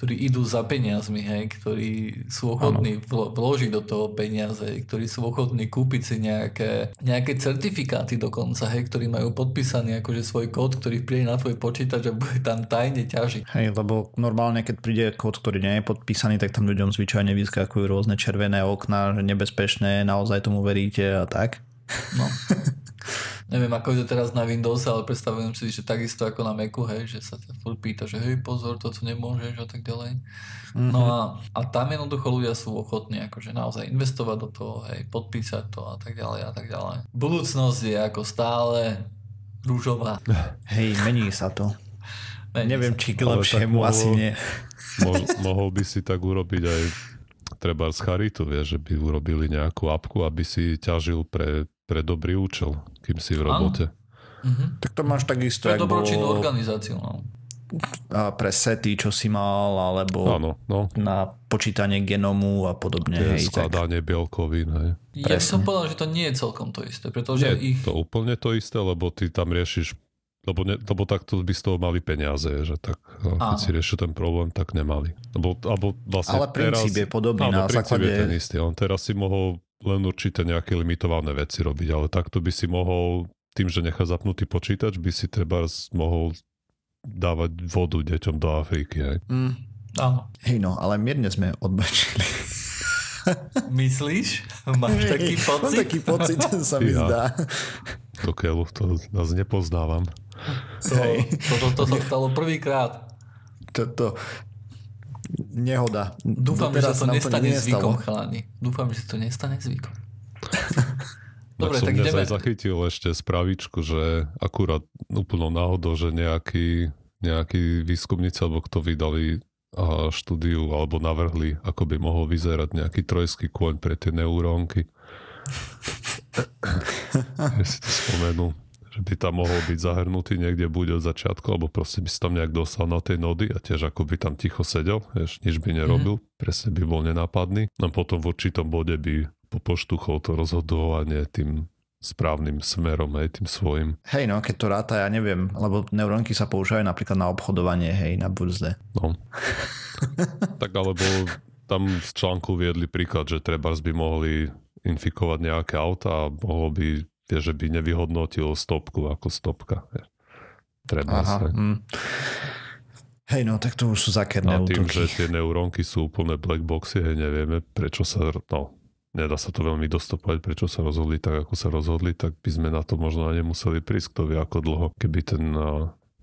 ktorí idú za peniazmi, hej, ktorí sú ochotní vložiť do toho peniaze, ktorí sú ochotní kúpiť si nejaké, nejaké certifikáty dokonca, hej, ktorí majú podpísaný akože svoj kód, ktorý príde na tvoj počítač a bude tam tajne ťažiť. Hej, lebo normálne, keď príde kód, ktorý nie je podpísaný, tak tam ľuďom zvyčajne vyskakujú rôzne červené okná, že nebezpečné, naozaj tomu veríte a tak. No. neviem ako je to teraz na Windows, ale predstavujem si, že takisto ako na Macu, hej, že sa ťa furt pýta, že hej, pozor, toto nemôžeš a tak ďalej. Mm-hmm. No a, a tam jednoducho ľudia sú ochotní akože naozaj investovať do toho, hej, podpísať to a tak ďalej a tak ďalej. Budúcnosť je ako stále rúžová. Hej, mení sa to. Mení Neviem, sa. či k lepšiemu asi nie. Mo, mohol by si tak urobiť aj treba z Charitu, vie, že by urobili nejakú apku, aby si ťažil pre, pre dobrý účel kým si v robote. Mhm. Tak to máš takisto. Pre dobročinnú bolo... organizáciu. No. A pre sety, čo si mal, alebo Áno, no. na počítanie genomu a podobne. Hej, skladanie tak. bielkovín. Hej. Ja Presne. som povedal, že to nie je celkom to isté. Pretože nie, ich... to úplne to isté, lebo ty tam riešiš lebo, ne, lebo takto by z toho mali peniaze, že tak no, keď Áno. si riešil ten problém, tak nemali. Lebo, alebo vlastne Ale princíp teraz, je podobný áno, na základe... je ten istý. On teraz si mohol len určite nejaké limitované veci robiť, ale takto by si mohol tým, že nechá zapnutý počítač, by si treba mohol dávať vodu deťom do Afriky. Hej. Mm, áno. Hej no, ale mierne sme odbačili. Myslíš? Máš taký pocit? Mám taký pocit, sa mi ja. zdá. To keľu, to nás nepoznávam. To, to, to, to sa stalo prvýkrát. Toto, nehoda. Dúfam, že sa to nestane zvykom, chalani. Dúfam, že sa to nestane zvykom. Dobre, tak, tak ideme. Som zachytil ešte spravičku, že akurát úplnou náhodou, že nejaký, nejaký výskumníci alebo kto vydali a štúdiu alebo navrhli, ako by mohol vyzerať nejaký trojský kôň pre tie neurónky. ja si to spomenul že by tam mohol byť zahrnutý niekde buď od začiatku, alebo proste by si tam nejak dostal na tej nody a tiež ako by tam ticho sedel, vieš, nič by nerobil, mm. presne by bol nenápadný. A potom v určitom bode by popoštuchol to rozhodovanie tým správnym smerom, hej, tým svojim. Hej, no, keď to ráta, ja neviem, lebo neurónky sa používajú napríklad na obchodovanie, hej, na burze. No. tak alebo tam v článku viedli príklad, že treba by mohli infikovať nejaké auta a mohlo by že by nevyhodnotil stopku ako stopka. Treba sa. Mm. Hej, no tak to už sú zakerné A tým, útoky. že tie neurónky sú úplne black boxy, hej, nevieme, prečo sa, no, nedá sa to veľmi dostopovať, prečo sa rozhodli tak, ako sa rozhodli, tak by sme na to možno ani nemuseli prísť, kto vie ako dlho, keby ten,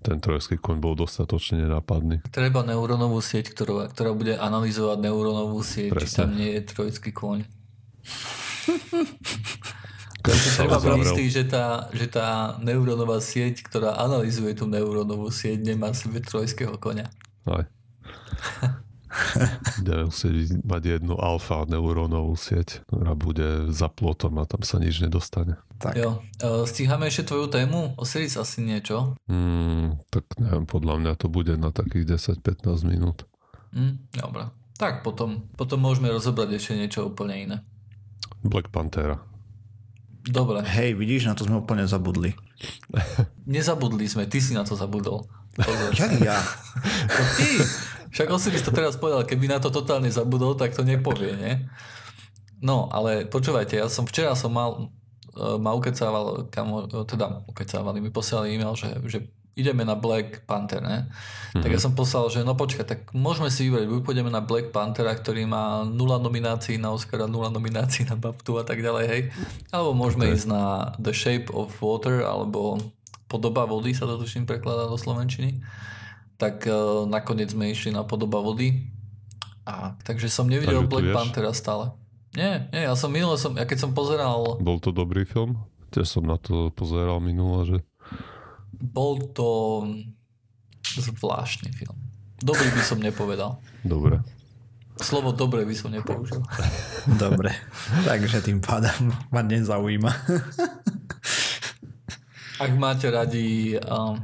ten trojský koň bol dostatočne nenápadný. Treba neurónovú sieť, ktorá, ktorá bude analyzovať neurónovú sieť, Presne. či tam nie je trojský koň. Takže treba byť istý, že tá, že tá neurónová sieť, ktorá analýzuje tú neurónovú sieť, nemá sebe trojského konia. Aj. Budeme musieť mať jednu alfa neurónovú sieť, ktorá bude za plotom a tam sa nič nedostane. Tak. Jo. Uh, stíhame ešte tvoju tému? Osiris asi niečo? Mm, tak neviem, podľa mňa to bude na takých 10-15 minút. Mm, dobre. Tak potom, potom môžeme rozobrať ešte niečo úplne iné. Black Panthera. Dobre. Hej, vidíš, na to sme úplne zabudli. Nezabudli sme, ty si na to zabudol. Jak ja? No ty! Však Osiris to teraz povedal, keby na to totálne zabudol, tak to nepovie, nie? No, ale počúvajte, ja som včera som mal, uh, ma ukecával, kamo, teda ukecávali, mi poslali e-mail, že, že ideme na Black Panther, ne? Mm-hmm. Tak ja som poslal, že no počkaj, tak môžeme si vybrať, buď pôjdeme na Black Panthera, ktorý má nula nominácií na Oscara, nula nominácií na BAFTU a tak ďalej, hej. Alebo môžeme okay. ísť na The Shape of Water, alebo Podoba vody sa to tuším prekladá do Slovenčiny. Tak uh, nakoniec sme išli na Podoba vody. A, takže som nevidel Takže Black? Panthera stále. Nie, nie, ja som minule, som, ja keď som pozeral, Bol to dobrý film? Tiež som na to pozeral minule, že bol to zvláštny film. Dobrý by som nepovedal. dobre. Slovo dobre by som nepoužil. Dobre. Takže tým pádom ma nezaujíma. Ak máte radi... Um,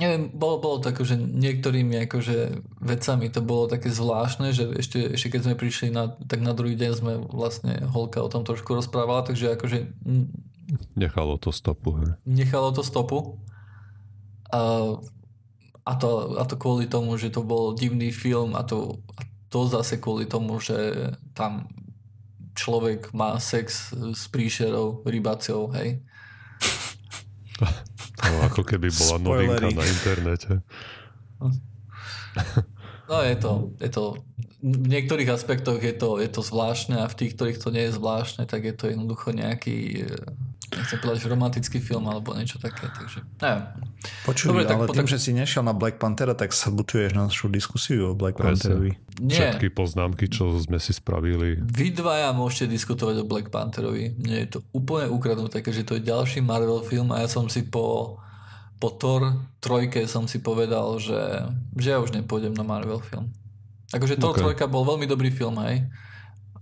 neviem, bolo, bolo to akože niektorými akože vecami to bolo také zvláštne, že ešte, ešte keď sme prišli na, tak na druhý deň sme vlastne Holka o tom trošku rozprávala, takže akože Nechalo to stopu. Hej. nechalo to stopu. A, a, to, a to kvôli tomu, že to bol divný film a to, a to zase kvôli tomu, že tam človek má sex s príšerou, rybacou, hej. No, ako keby bola novinka Spoilery. na internete. No je to, je to v niektorých aspektoch je to, je to zvláštne a v tých, ktorých to nie je zvláštne, tak je to jednoducho nejaký nechcem povedať, že romantický film alebo niečo také, takže neviem. Počuj, Dobre, tak ale potom- tým, že si nešiel na Black Panthera, tak sabotuješ našu diskusiu o Black. Pantherovi. Nie, Všetky poznámky, čo sme si spravili. vy dvaja môžete diskutovať o Black Pantherovi. Mne je to úplne ukradnuté, keďže to je ďalší Marvel film a ja som si po, po Thor trojke som si povedal, že, že ja už nepôjdem na Marvel film. Akože Thor Ok. trojka bol veľmi dobrý film, hej.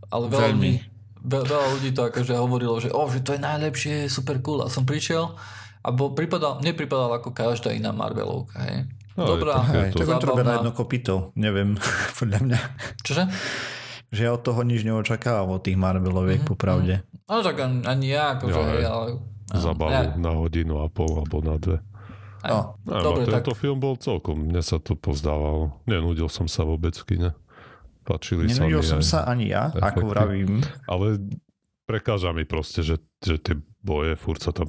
Ale veľa Veľmi. Veľa ľudí to akože hovorilo, že, oh, že to je najlepšie, super cool. A som prišiel a bol, pripadal, mne pripadal ako každá iná Marvelovka, hej. No, je Dobrá, také Hej, to- to zábavná. jedno kopito. Neviem, podľa mňa. Čože? Že ja od toho nič neočakávam od tých Marveloviek, Mhm, popravde. No tak ani, ja, akože, Ja, hej, hej. ale... Zabavu Ja, na hodinu a pol alebo na dve. aj, No, Dobre, a tak tento film bol celkom, mne sa to pozdávalo. Nenudil som sa vôbec v kine. Páčili sa mi som aj, sa ani ja, efekty. ako vravím. Ale prekáža mi proste, že, že tie boje, furt sa tam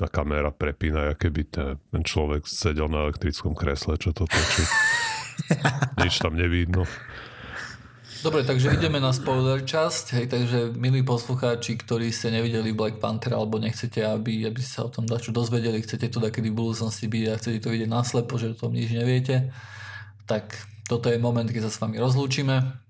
tá kamera prepína, aké by ten, človek sedel na elektrickom kresle, čo to točí. Nič tam nevidno. Dobre, takže ideme na spoiler časť. Hej, takže milí poslucháči, ktorí ste nevideli Black Panther alebo nechcete, aby, aby ste sa o tom dačo dozvedeli, chcete to takedy v budúcnosti byť a chcete to vidieť naslepo, že o tom nič neviete, tak toto je moment, keď sa s vami rozlúčime.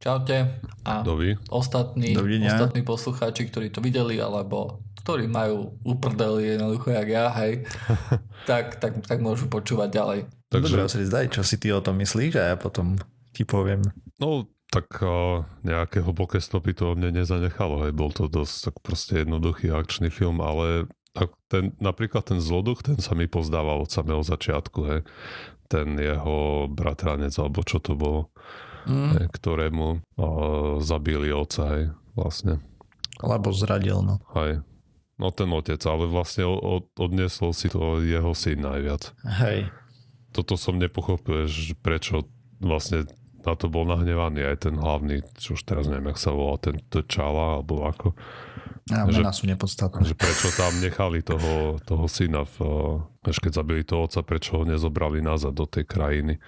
Čaute a Dovi. ostatní, Dovidenia. ostatní poslucháči, ktorí to videli alebo ktorí majú uprdeli jednoducho jak ja, hej, tak, tak, tak môžu počúvať ďalej. Takže... Dobre, Osiris, daj, čo si ty o tom myslíš a ja potom ti poviem. no tak uh, nejaké hlboké stopy to o mne nezanechalo. Hej. Bol to dosť tak proste jednoduchý akčný film, ale ten, napríklad ten zloduch, ten sa mi pozdával od samého začiatku. Hej. Ten jeho bratranec, alebo čo to bolo, Mm, ktorému uh, zabili oca, hej, vlastne. lebo zradil, no. Hej. No ten otec, ale vlastne od, odnesol si to jeho syn najviac. Hej. Toto som nepochopil, že prečo vlastne na to bol nahnevaný aj ten hlavný, čo už teraz neviem, jak sa volá, ten T'Challa, alebo ako, A Že- mená sú nepodstatné. že prečo tam nechali toho, toho syna, v, až keď zabili toho otca, prečo ho nezobrali nazad do tej krajiny.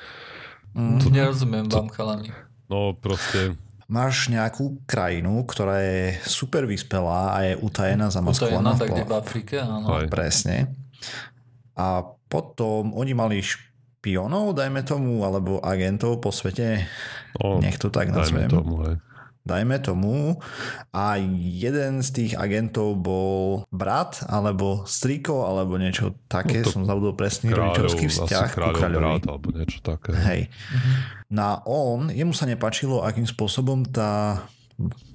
Mm. Nerozumiem vám, chalani. No proste, Máš nejakú krajinu, ktorá je super vyspelá a je utajená, To je zamaskovaná na v tak kde v Afrike, áno. Aj. Presne. A potom oni mali špionov, dajme tomu, alebo agentov po svete, no, nech to tak dajme nazvem. tomu, hej. Dajme tomu, a jeden z tých agentov bol brat, alebo striko, alebo niečo také, no som zabudol presne rodičovský vzťah ku kráľovi. Brat, alebo niečo také. Hej. Mm-hmm. Na on, jemu sa nepačilo, akým spôsobom tá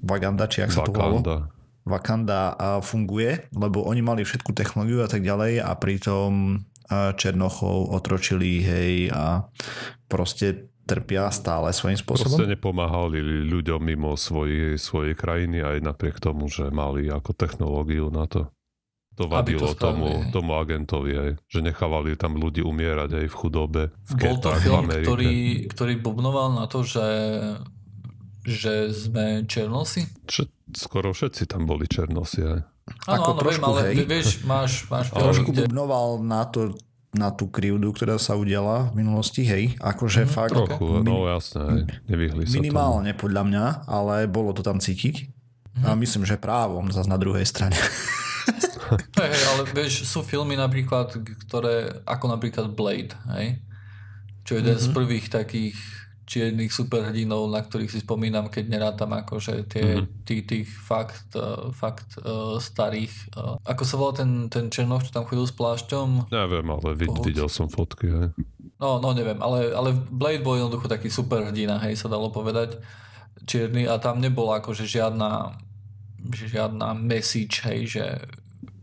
Vaganda, či ak sa to volalo, Wakanda funguje, lebo oni mali všetku technológiu a tak ďalej a pritom Černochov otročili, hej, a proste trpia stále svojím spôsobom. Proste nepomáhali ľuďom mimo svojej, svojej krajiny aj napriek tomu, že mali ako technológiu na to. To vadilo to tomu, tomu agentovi aj, že nechávali tam ľudí umierať aj v chudobe. V Bol to film, ktorý, ktorý bubnoval na to, že že sme černosi? Čo, skoro všetci tam boli černosi aj. Áno, áno, viem, ale hej. vieš, máš, máš Trošku kde... bubnoval na to, na tú krivdu, ktorá sa udiala v minulosti, hej. Akože mm, fakt... Trochu, min... no jasné, hej. nevyhli sa Minimálne tomu. podľa mňa, ale bolo to tam cítiť. Mm. A myslím, že právom zase na druhej strane. hej, hej, ale vieš, sú filmy napríklad, ktoré, ako napríklad Blade, hej. Čo je jeden mm-hmm. z mhm. prvých takých čiernych superhrdinov, na ktorých si spomínam, keď nerátam akože tie, mm-hmm. tých, tých fakt, uh, fakt uh, starých. Uh, ako sa volá ten, ten Černoch, čo tam chodil s plášťom? Neviem, ale vid, videl som fotky. Hej. No, no neviem, ale, ale Blade bol jednoducho taký superhrdina, hej, sa dalo povedať. Čierny a tam nebola akože žiadna žiadna message, hej, že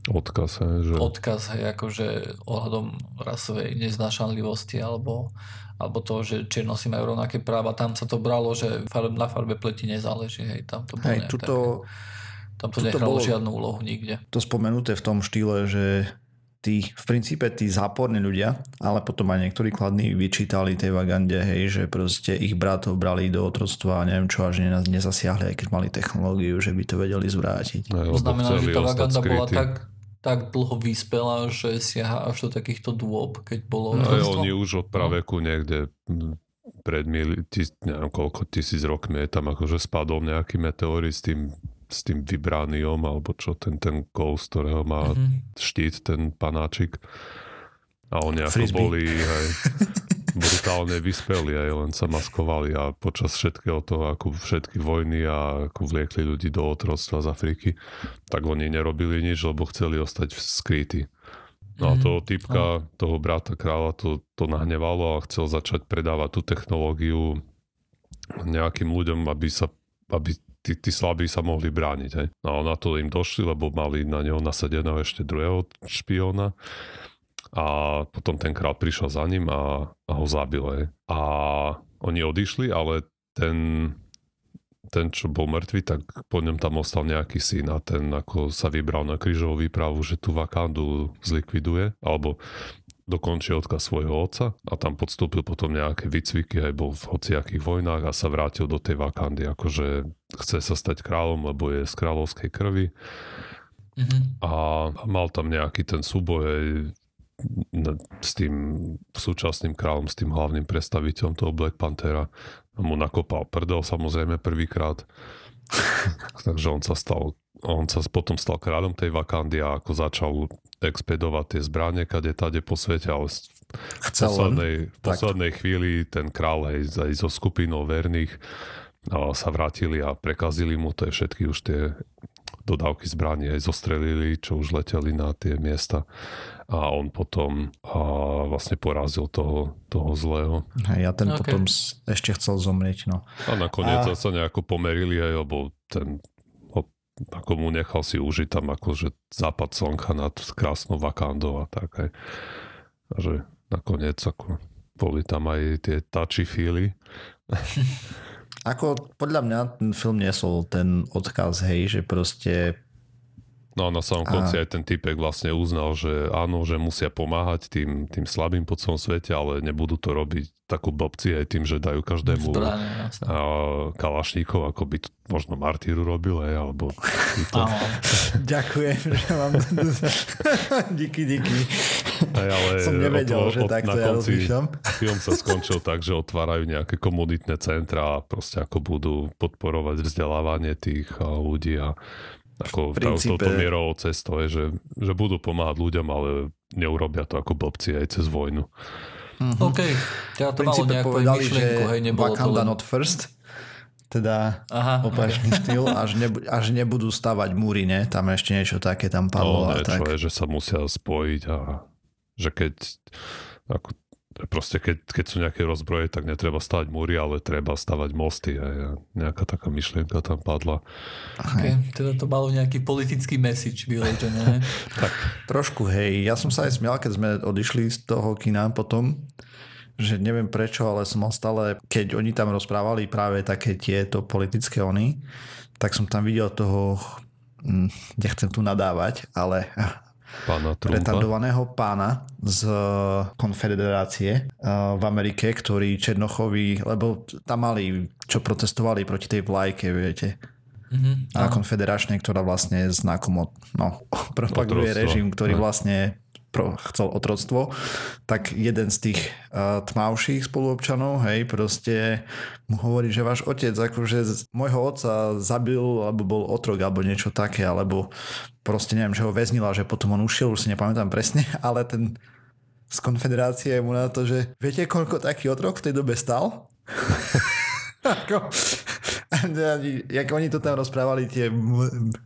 Odkaz, hej, že... Odkaz, hej, akože ohľadom rasovej neznášanlivosti alebo alebo to, že černosi majú rovnaké práva. Tam sa to bralo, že na farbe pleti nezáleží. Hej, tam to bolo hej, tuto, tam to nehralo žiadnu úlohu nikde. To spomenuté v tom štýle, že tí, v princípe tí záporní ľudia, ale potom aj niektorí kladní vyčítali tej Vagande, hej, že proste ich bratov brali do otroctva a neviem čo, až nezasiahli, aj keď mali technológiu, že by to vedeli zvrátiť. to znamená, že tá Vaganda bola tak, tak dlho vyspela, že siaha až do takýchto dôb, keď bolo... No, oni už od praveku niekde pred mil, tis, neviem koľko tisíc rokmi je tam akože spadol nejaký meteorit s tým, s tým vibrániom, alebo čo, ten, ten kous, ktorého má mm-hmm. štít, ten panáčik. A oni ako Frisbee. boli, hej, brutálne vyspeli aj len sa maskovali a počas všetkého toho, ako všetky vojny a ako vliekli ľudí do otroctva z Afriky, tak oni nerobili nič, lebo chceli ostať skrytí. No a mhm. toho typka, toho brata kráľa to, to nahnevalo a chcel začať predávať tú technológiu nejakým ľuďom, aby sa aby tí, tí slabí sa mohli brániť. Hej. No a na to im došli, lebo mali na neho nasadeného ešte druhého špióna a potom ten král prišiel za ním a, a ho zabil. Aj. A oni odišli, ale ten, ten, čo bol mŕtvý, tak po ňom tam ostal nejaký syn a ten ako sa vybral na krížovú výpravu, že tú vakandu zlikviduje, alebo dokončí odkaz svojho otca a tam podstúpil potom nejaké výcviky, aj bol v hociakých vojnách a sa vrátil do tej vakandy, akože chce sa stať kráľom, lebo je z kráľovskej krvi. Mm-hmm. A mal tam nejaký ten súboj s tým súčasným kráľom, s tým hlavným predstaviteľom toho Black Panthera mu nakopal prdel samozrejme prvýkrát. Takže on sa stal on sa potom stal kráľom tej Vakandy a ako začal expedovať tie zbranie kade tade po svete, ale v poslednej, v poslednej chvíli ten kráľ aj, aj so skupinou verných sa vrátili a prekazili mu tie všetky už tie dodávky zbraní aj zostrelili, čo už leteli na tie miesta a on potom a vlastne porazil toho, toho zlého. Hej, a ten okay. potom ešte chcel zomrieť. No. A nakoniec a... sa nejako pomerili aj, lebo ten ako mu nechal si užiť tam akože západ slnka nad krásnou Vakandou a tak aj. A že nakoniec ako boli tam aj tie touchy feely. ako podľa mňa ten film nesol ten odkaz, hej, že proste No a na samom konci aj ten typek vlastne uznal, že áno, že musia pomáhať tým, tým slabým po celom svete, ale nebudú to robiť takú blbci aj tým, že dajú každému Zbrane, a, kalašníkov, ako by to možno Martíru robil, aj, alebo Ďakujem, že mám díky, díky. Aj, ale Som nevedel, od, že od, takto ja rozmýšľam. Film sa skončil tak, že otvárajú nejaké komunitné centra a proste ako budú podporovať vzdelávanie tých ľudí a ako princípe... touto mierou cestou je, že, že budú pomáhať ľuďom, ale neurobia to ako blbci aj cez vojnu. Mm-hmm. OK, ja to malo nejakú myšlienku, hej, nebolo Wakanda to len... not first, teda Aha, opačný okay. štýl, až, nebu- až nebudú stavať múry, ne? Tam ešte niečo také tam padlo. No, a niečo tak. je, že sa musia spojiť a že keď ako, proste keď, keď sú nejaké rozbroje, tak netreba stavať múry, ale treba stavať mosty. A nejaká taká myšlienka tam padla. Okay. Teda to malo nejaký politický message vyležené. tak trošku, hej. Ja som sa aj smial, keď sme odišli z toho kina potom, že neviem prečo, ale som mal stále, keď oni tam rozprávali práve také tieto politické oni, tak som tam videl toho, hm, nechcem tu nadávať, ale pána retardovaného pána z konfederácie v Amerike, ktorý Černochovi, lebo tam mali, čo protestovali proti tej vlajke, viete. Mm-hmm, a konfederačnej, ktorá vlastne znakom no, propaguje režim, ktorý ne. vlastne chcel otroctvo, tak jeden z tých uh, tmavších spoluobčanov, hej, proste mu hovorí, že váš otec akože z môjho otca zabil, alebo bol otrok, alebo niečo také, alebo proste neviem, že ho väznila, že potom on ušiel, už si nepamätám presne, ale ten z konfederácie mu na to, že viete, koľko taký otrok v tej dobe stal? Ako, jak oni to tam rozprávali, tie,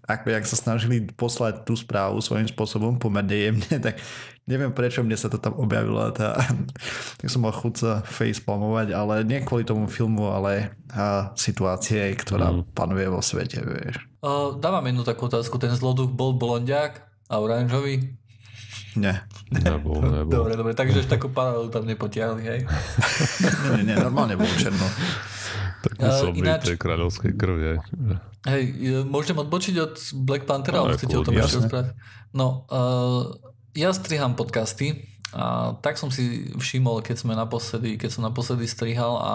ako jak sa snažili poslať tú správu svojím spôsobom pomerne jemne, tak neviem prečo mne sa to tam objavilo. Tá, tak som mal chuť sa facepalmovať, ale nie kvôli tomu filmu, ale a, situácie, ktorá mm. panuje vo svete, vieš. Uh, dávam jednu takú otázku. Ten zloduch bol blondiak a oranžový? Nie. Nebol, nebol. Dobre, dobre, takže takú paralelu tam nepotiahli, hej? nie, nie, normálne bol černo. Tak musel uh, ináč... tej kráľovskej krvi. Hej, môžem odbočiť od Black Panthera, ale chcete o tom ešte rozprávať? No, uh, ja striham podcasty a tak som si všimol, keď sme naposledy, keď som naposledy strihal a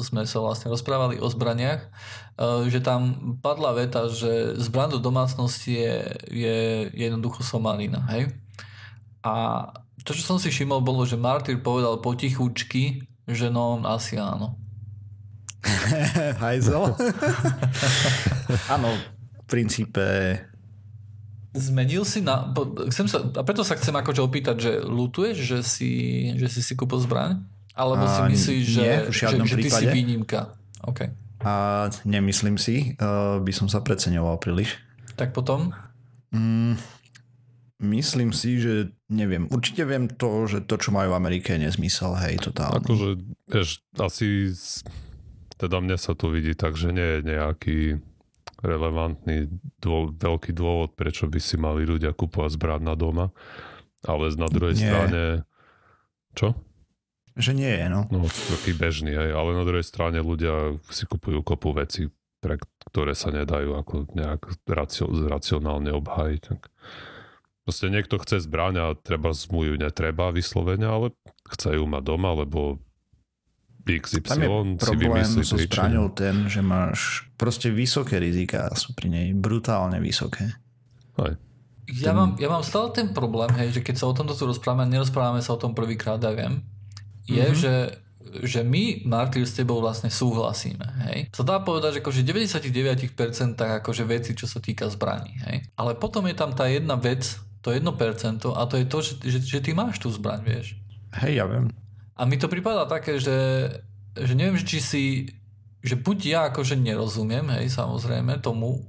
sme sa vlastne rozprávali o zbraniach, uh, že tam padla veta, že zbran do domácnosti je, je jednoducho somalina, hej? A to, čo som si všimol, bolo, že Martyr povedal potichučky, že no, asi áno. Hajzel. Áno, v princípe Zmenil si na... Chcem sa, a preto sa chcem akože opýtať, že lutuješ, že si, že si si kúpil zbraň? Alebo si myslíš, že, nie, že, že ty si výnimka? Okay. A nemyslím si, uh, by som sa preceňoval príliš. Tak potom? Mm, myslím si, že neviem. Určite viem to, že to, čo majú v Amerike, je nezmysel, hej, totálny. Akože, vieš, asi teda mne sa to vidí tak, že nie je nejaký relevantný dô, veľký dôvod, prečo by si mali ľudia kupovať zbraň na doma. Ale na druhej nie. strane... Čo? Že nie je, no. No, taký bežný, aj, ale na druhej strane ľudia si kupujú kopu veci, pre ktoré sa nedajú ako nejak racio, racionálne obhájiť. Tak. Proste niekto chce zbraň a treba mu ju netreba vyslovene, ale chce ju mať doma, lebo XY Tam je problém so zbraňou ten, že máš proste vysoké rizika sú pri nej brutálne vysoké. Aj. Ja, ten... mám, ja mám stále ten problém, hej, že keď sa o tomto tu rozprávame, nerozprávame sa o tom prvýkrát, ja viem, je, mm-hmm. že že my, Martyr, s tebou vlastne súhlasíme, hej. Sa dá povedať, že akože 99% akože veci, čo sa týka zbraní, hej. Ale potom je tam tá jedna vec, to 1% a to je to, že, že, že ty máš tú zbraň, vieš. Hej, ja viem. A mi to pripadá také, že, že neviem, či si že buď ja akože nerozumiem, hej, samozrejme, tomu,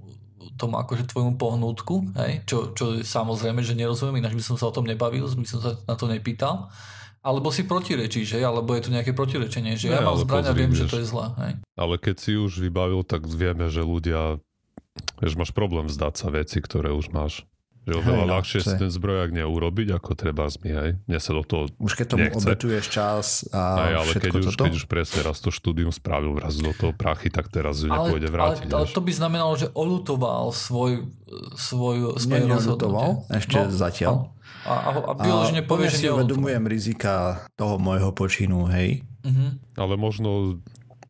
tomu akože tvojmu pohnútku, hej, čo, čo samozrejme, že nerozumiem, ináč by som sa o tom nebavil, by som sa na to nepýtal, alebo si protirečíš, hej, alebo je tu nejaké protirečenie, že ne, ja mám zbraň a viem, vieš, že to je zlé. Hej. Ale keď si už vybavil, tak vieme, že ľudia, že máš problém vzdať sa veci, ktoré už máš. Že oveľa no, ľahšie si ten zbrojak neurobiť, ako treba zmi, hej. Mne sa do toho Už keď tomu nechce. obetuješ čas a aj, ale keď už, toto? keď už presne raz to štúdium spravil vraz do toho prachy, tak teraz ju nepôjde vrátiť. Ale, ale to by znamenalo, že olutoval svoj, svoj, svoje Nie, neolutoval, ešte no, zatiaľ. A, a, a vyložene povie, že si uvedomujem rizika toho môjho počinu, hej. Uh-huh. Ale možno...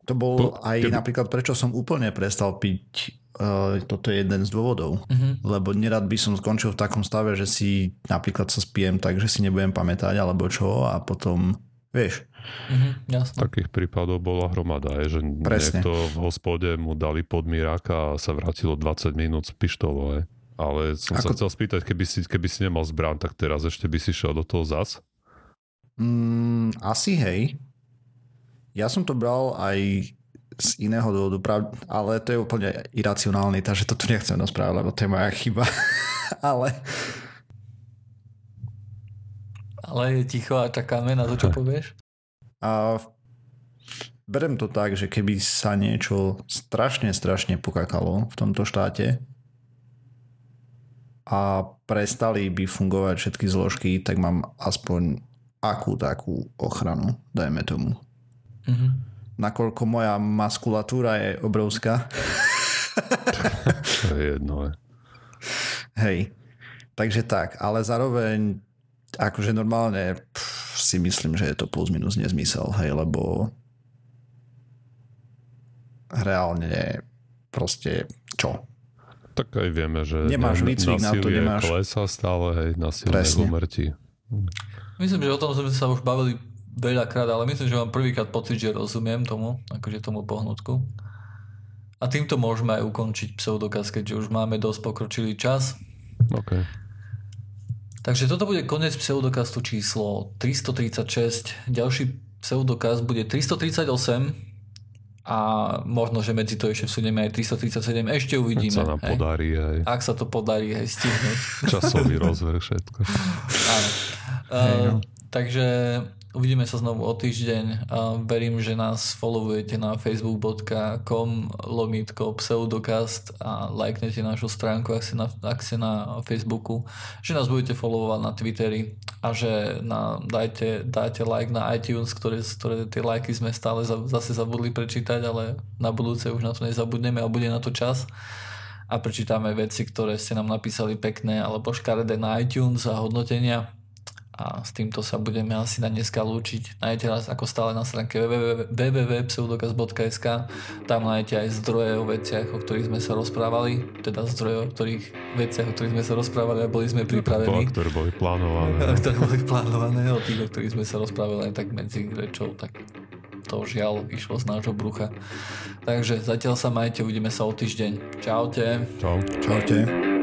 To bol po, aj keby... napríklad, prečo som úplne prestal piť Uh, toto je jeden z dôvodov. Uh-huh. Lebo nerad by som skončil v takom stave, že si napríklad sa spijem tak, že si nebudem pamätať alebo čo a potom, vieš. Uh-huh, jasne. Takých prípadov bola hromada, je, že Presne. niekto v hospode mu dali podmíráka a sa vrátilo 20 minút z pištolo. Je. Ale som Ako... sa chcel spýtať, keby si, keby si nemal zbrán, tak teraz ešte by si šiel do toho zas? Mm, asi hej. Ja som to bral aj z iného dôvodu, prav... ale to je úplne iracionálne, takže to tu nechcem rozprávať, lebo to je moja chyba. ale... Ale je ticho a čakáme na to, čo povieš. A berem to tak, že keby sa niečo strašne, strašne pokakalo v tomto štáte a prestali by fungovať všetky zložky, tak mám aspoň akú takú ochranu, dajme tomu. Mm-hmm. Nakoľko moja maskulatúra je obrovská. to je jedno. Hej. Takže tak, ale zároveň akože normálne pff, si myslím, že je to plus minus nezmysel, hej, lebo reálne proste čo? Tak aj vieme, že nemáš výcvik na to, nemáš... klesa stále, hej, násilné umrtí. Myslím, že o tom sme sa už bavili veľakrát, ale myslím, že mám prvýkrát pocit, že rozumiem tomu, akože tomu pohnutku. A týmto môžeme aj ukončiť pseudokaz, keďže už máme dosť pokročilý čas. OK. Takže toto bude koniec pseudokastu číslo 336. Ďalší pseudokaz bude 338 a možno, že medzi to ešte vsunieme aj 337, ešte uvidíme. Ak sa nám hej. podarí, hej. Ak sa to podarí, hej, stihnúť. Časový rozvrh, všetko. Áno. Uh, takže Uvidíme sa znovu o týždeň verím, že nás followujete na facebook.com lomitko pseudokast a lajknete našu stránku, ak ste na, ak ste na Facebooku, že nás budete followovať na Twitteri a že na, dajte, dajte like na iTunes, ktoré, ktoré tie lajky sme stále za, zase zabudli prečítať, ale na budúce už na to nezabudneme a bude na to čas. A prečítame veci, ktoré ste nám napísali pekné alebo škaredé na iTunes a hodnotenia a s týmto sa budeme asi na dneska lúčiť. Nájdete nás ako stále na stránke www.pseudokaz.sk tam nájdete aj zdroje o veciach, o ktorých sme sa rozprávali, teda zdroje o ktorých veciach, o ktorých sme sa rozprávali a boli sme pripravení. To, ktoré boli plánované. ktoré boli plánované, o tých, o ktorých sme sa rozprávali aj tak medzi rečou, tak to žiaľ išlo z nášho brucha. Takže zatiaľ sa majte, uvidíme sa o týždeň. Čaute. Čau. Čaute.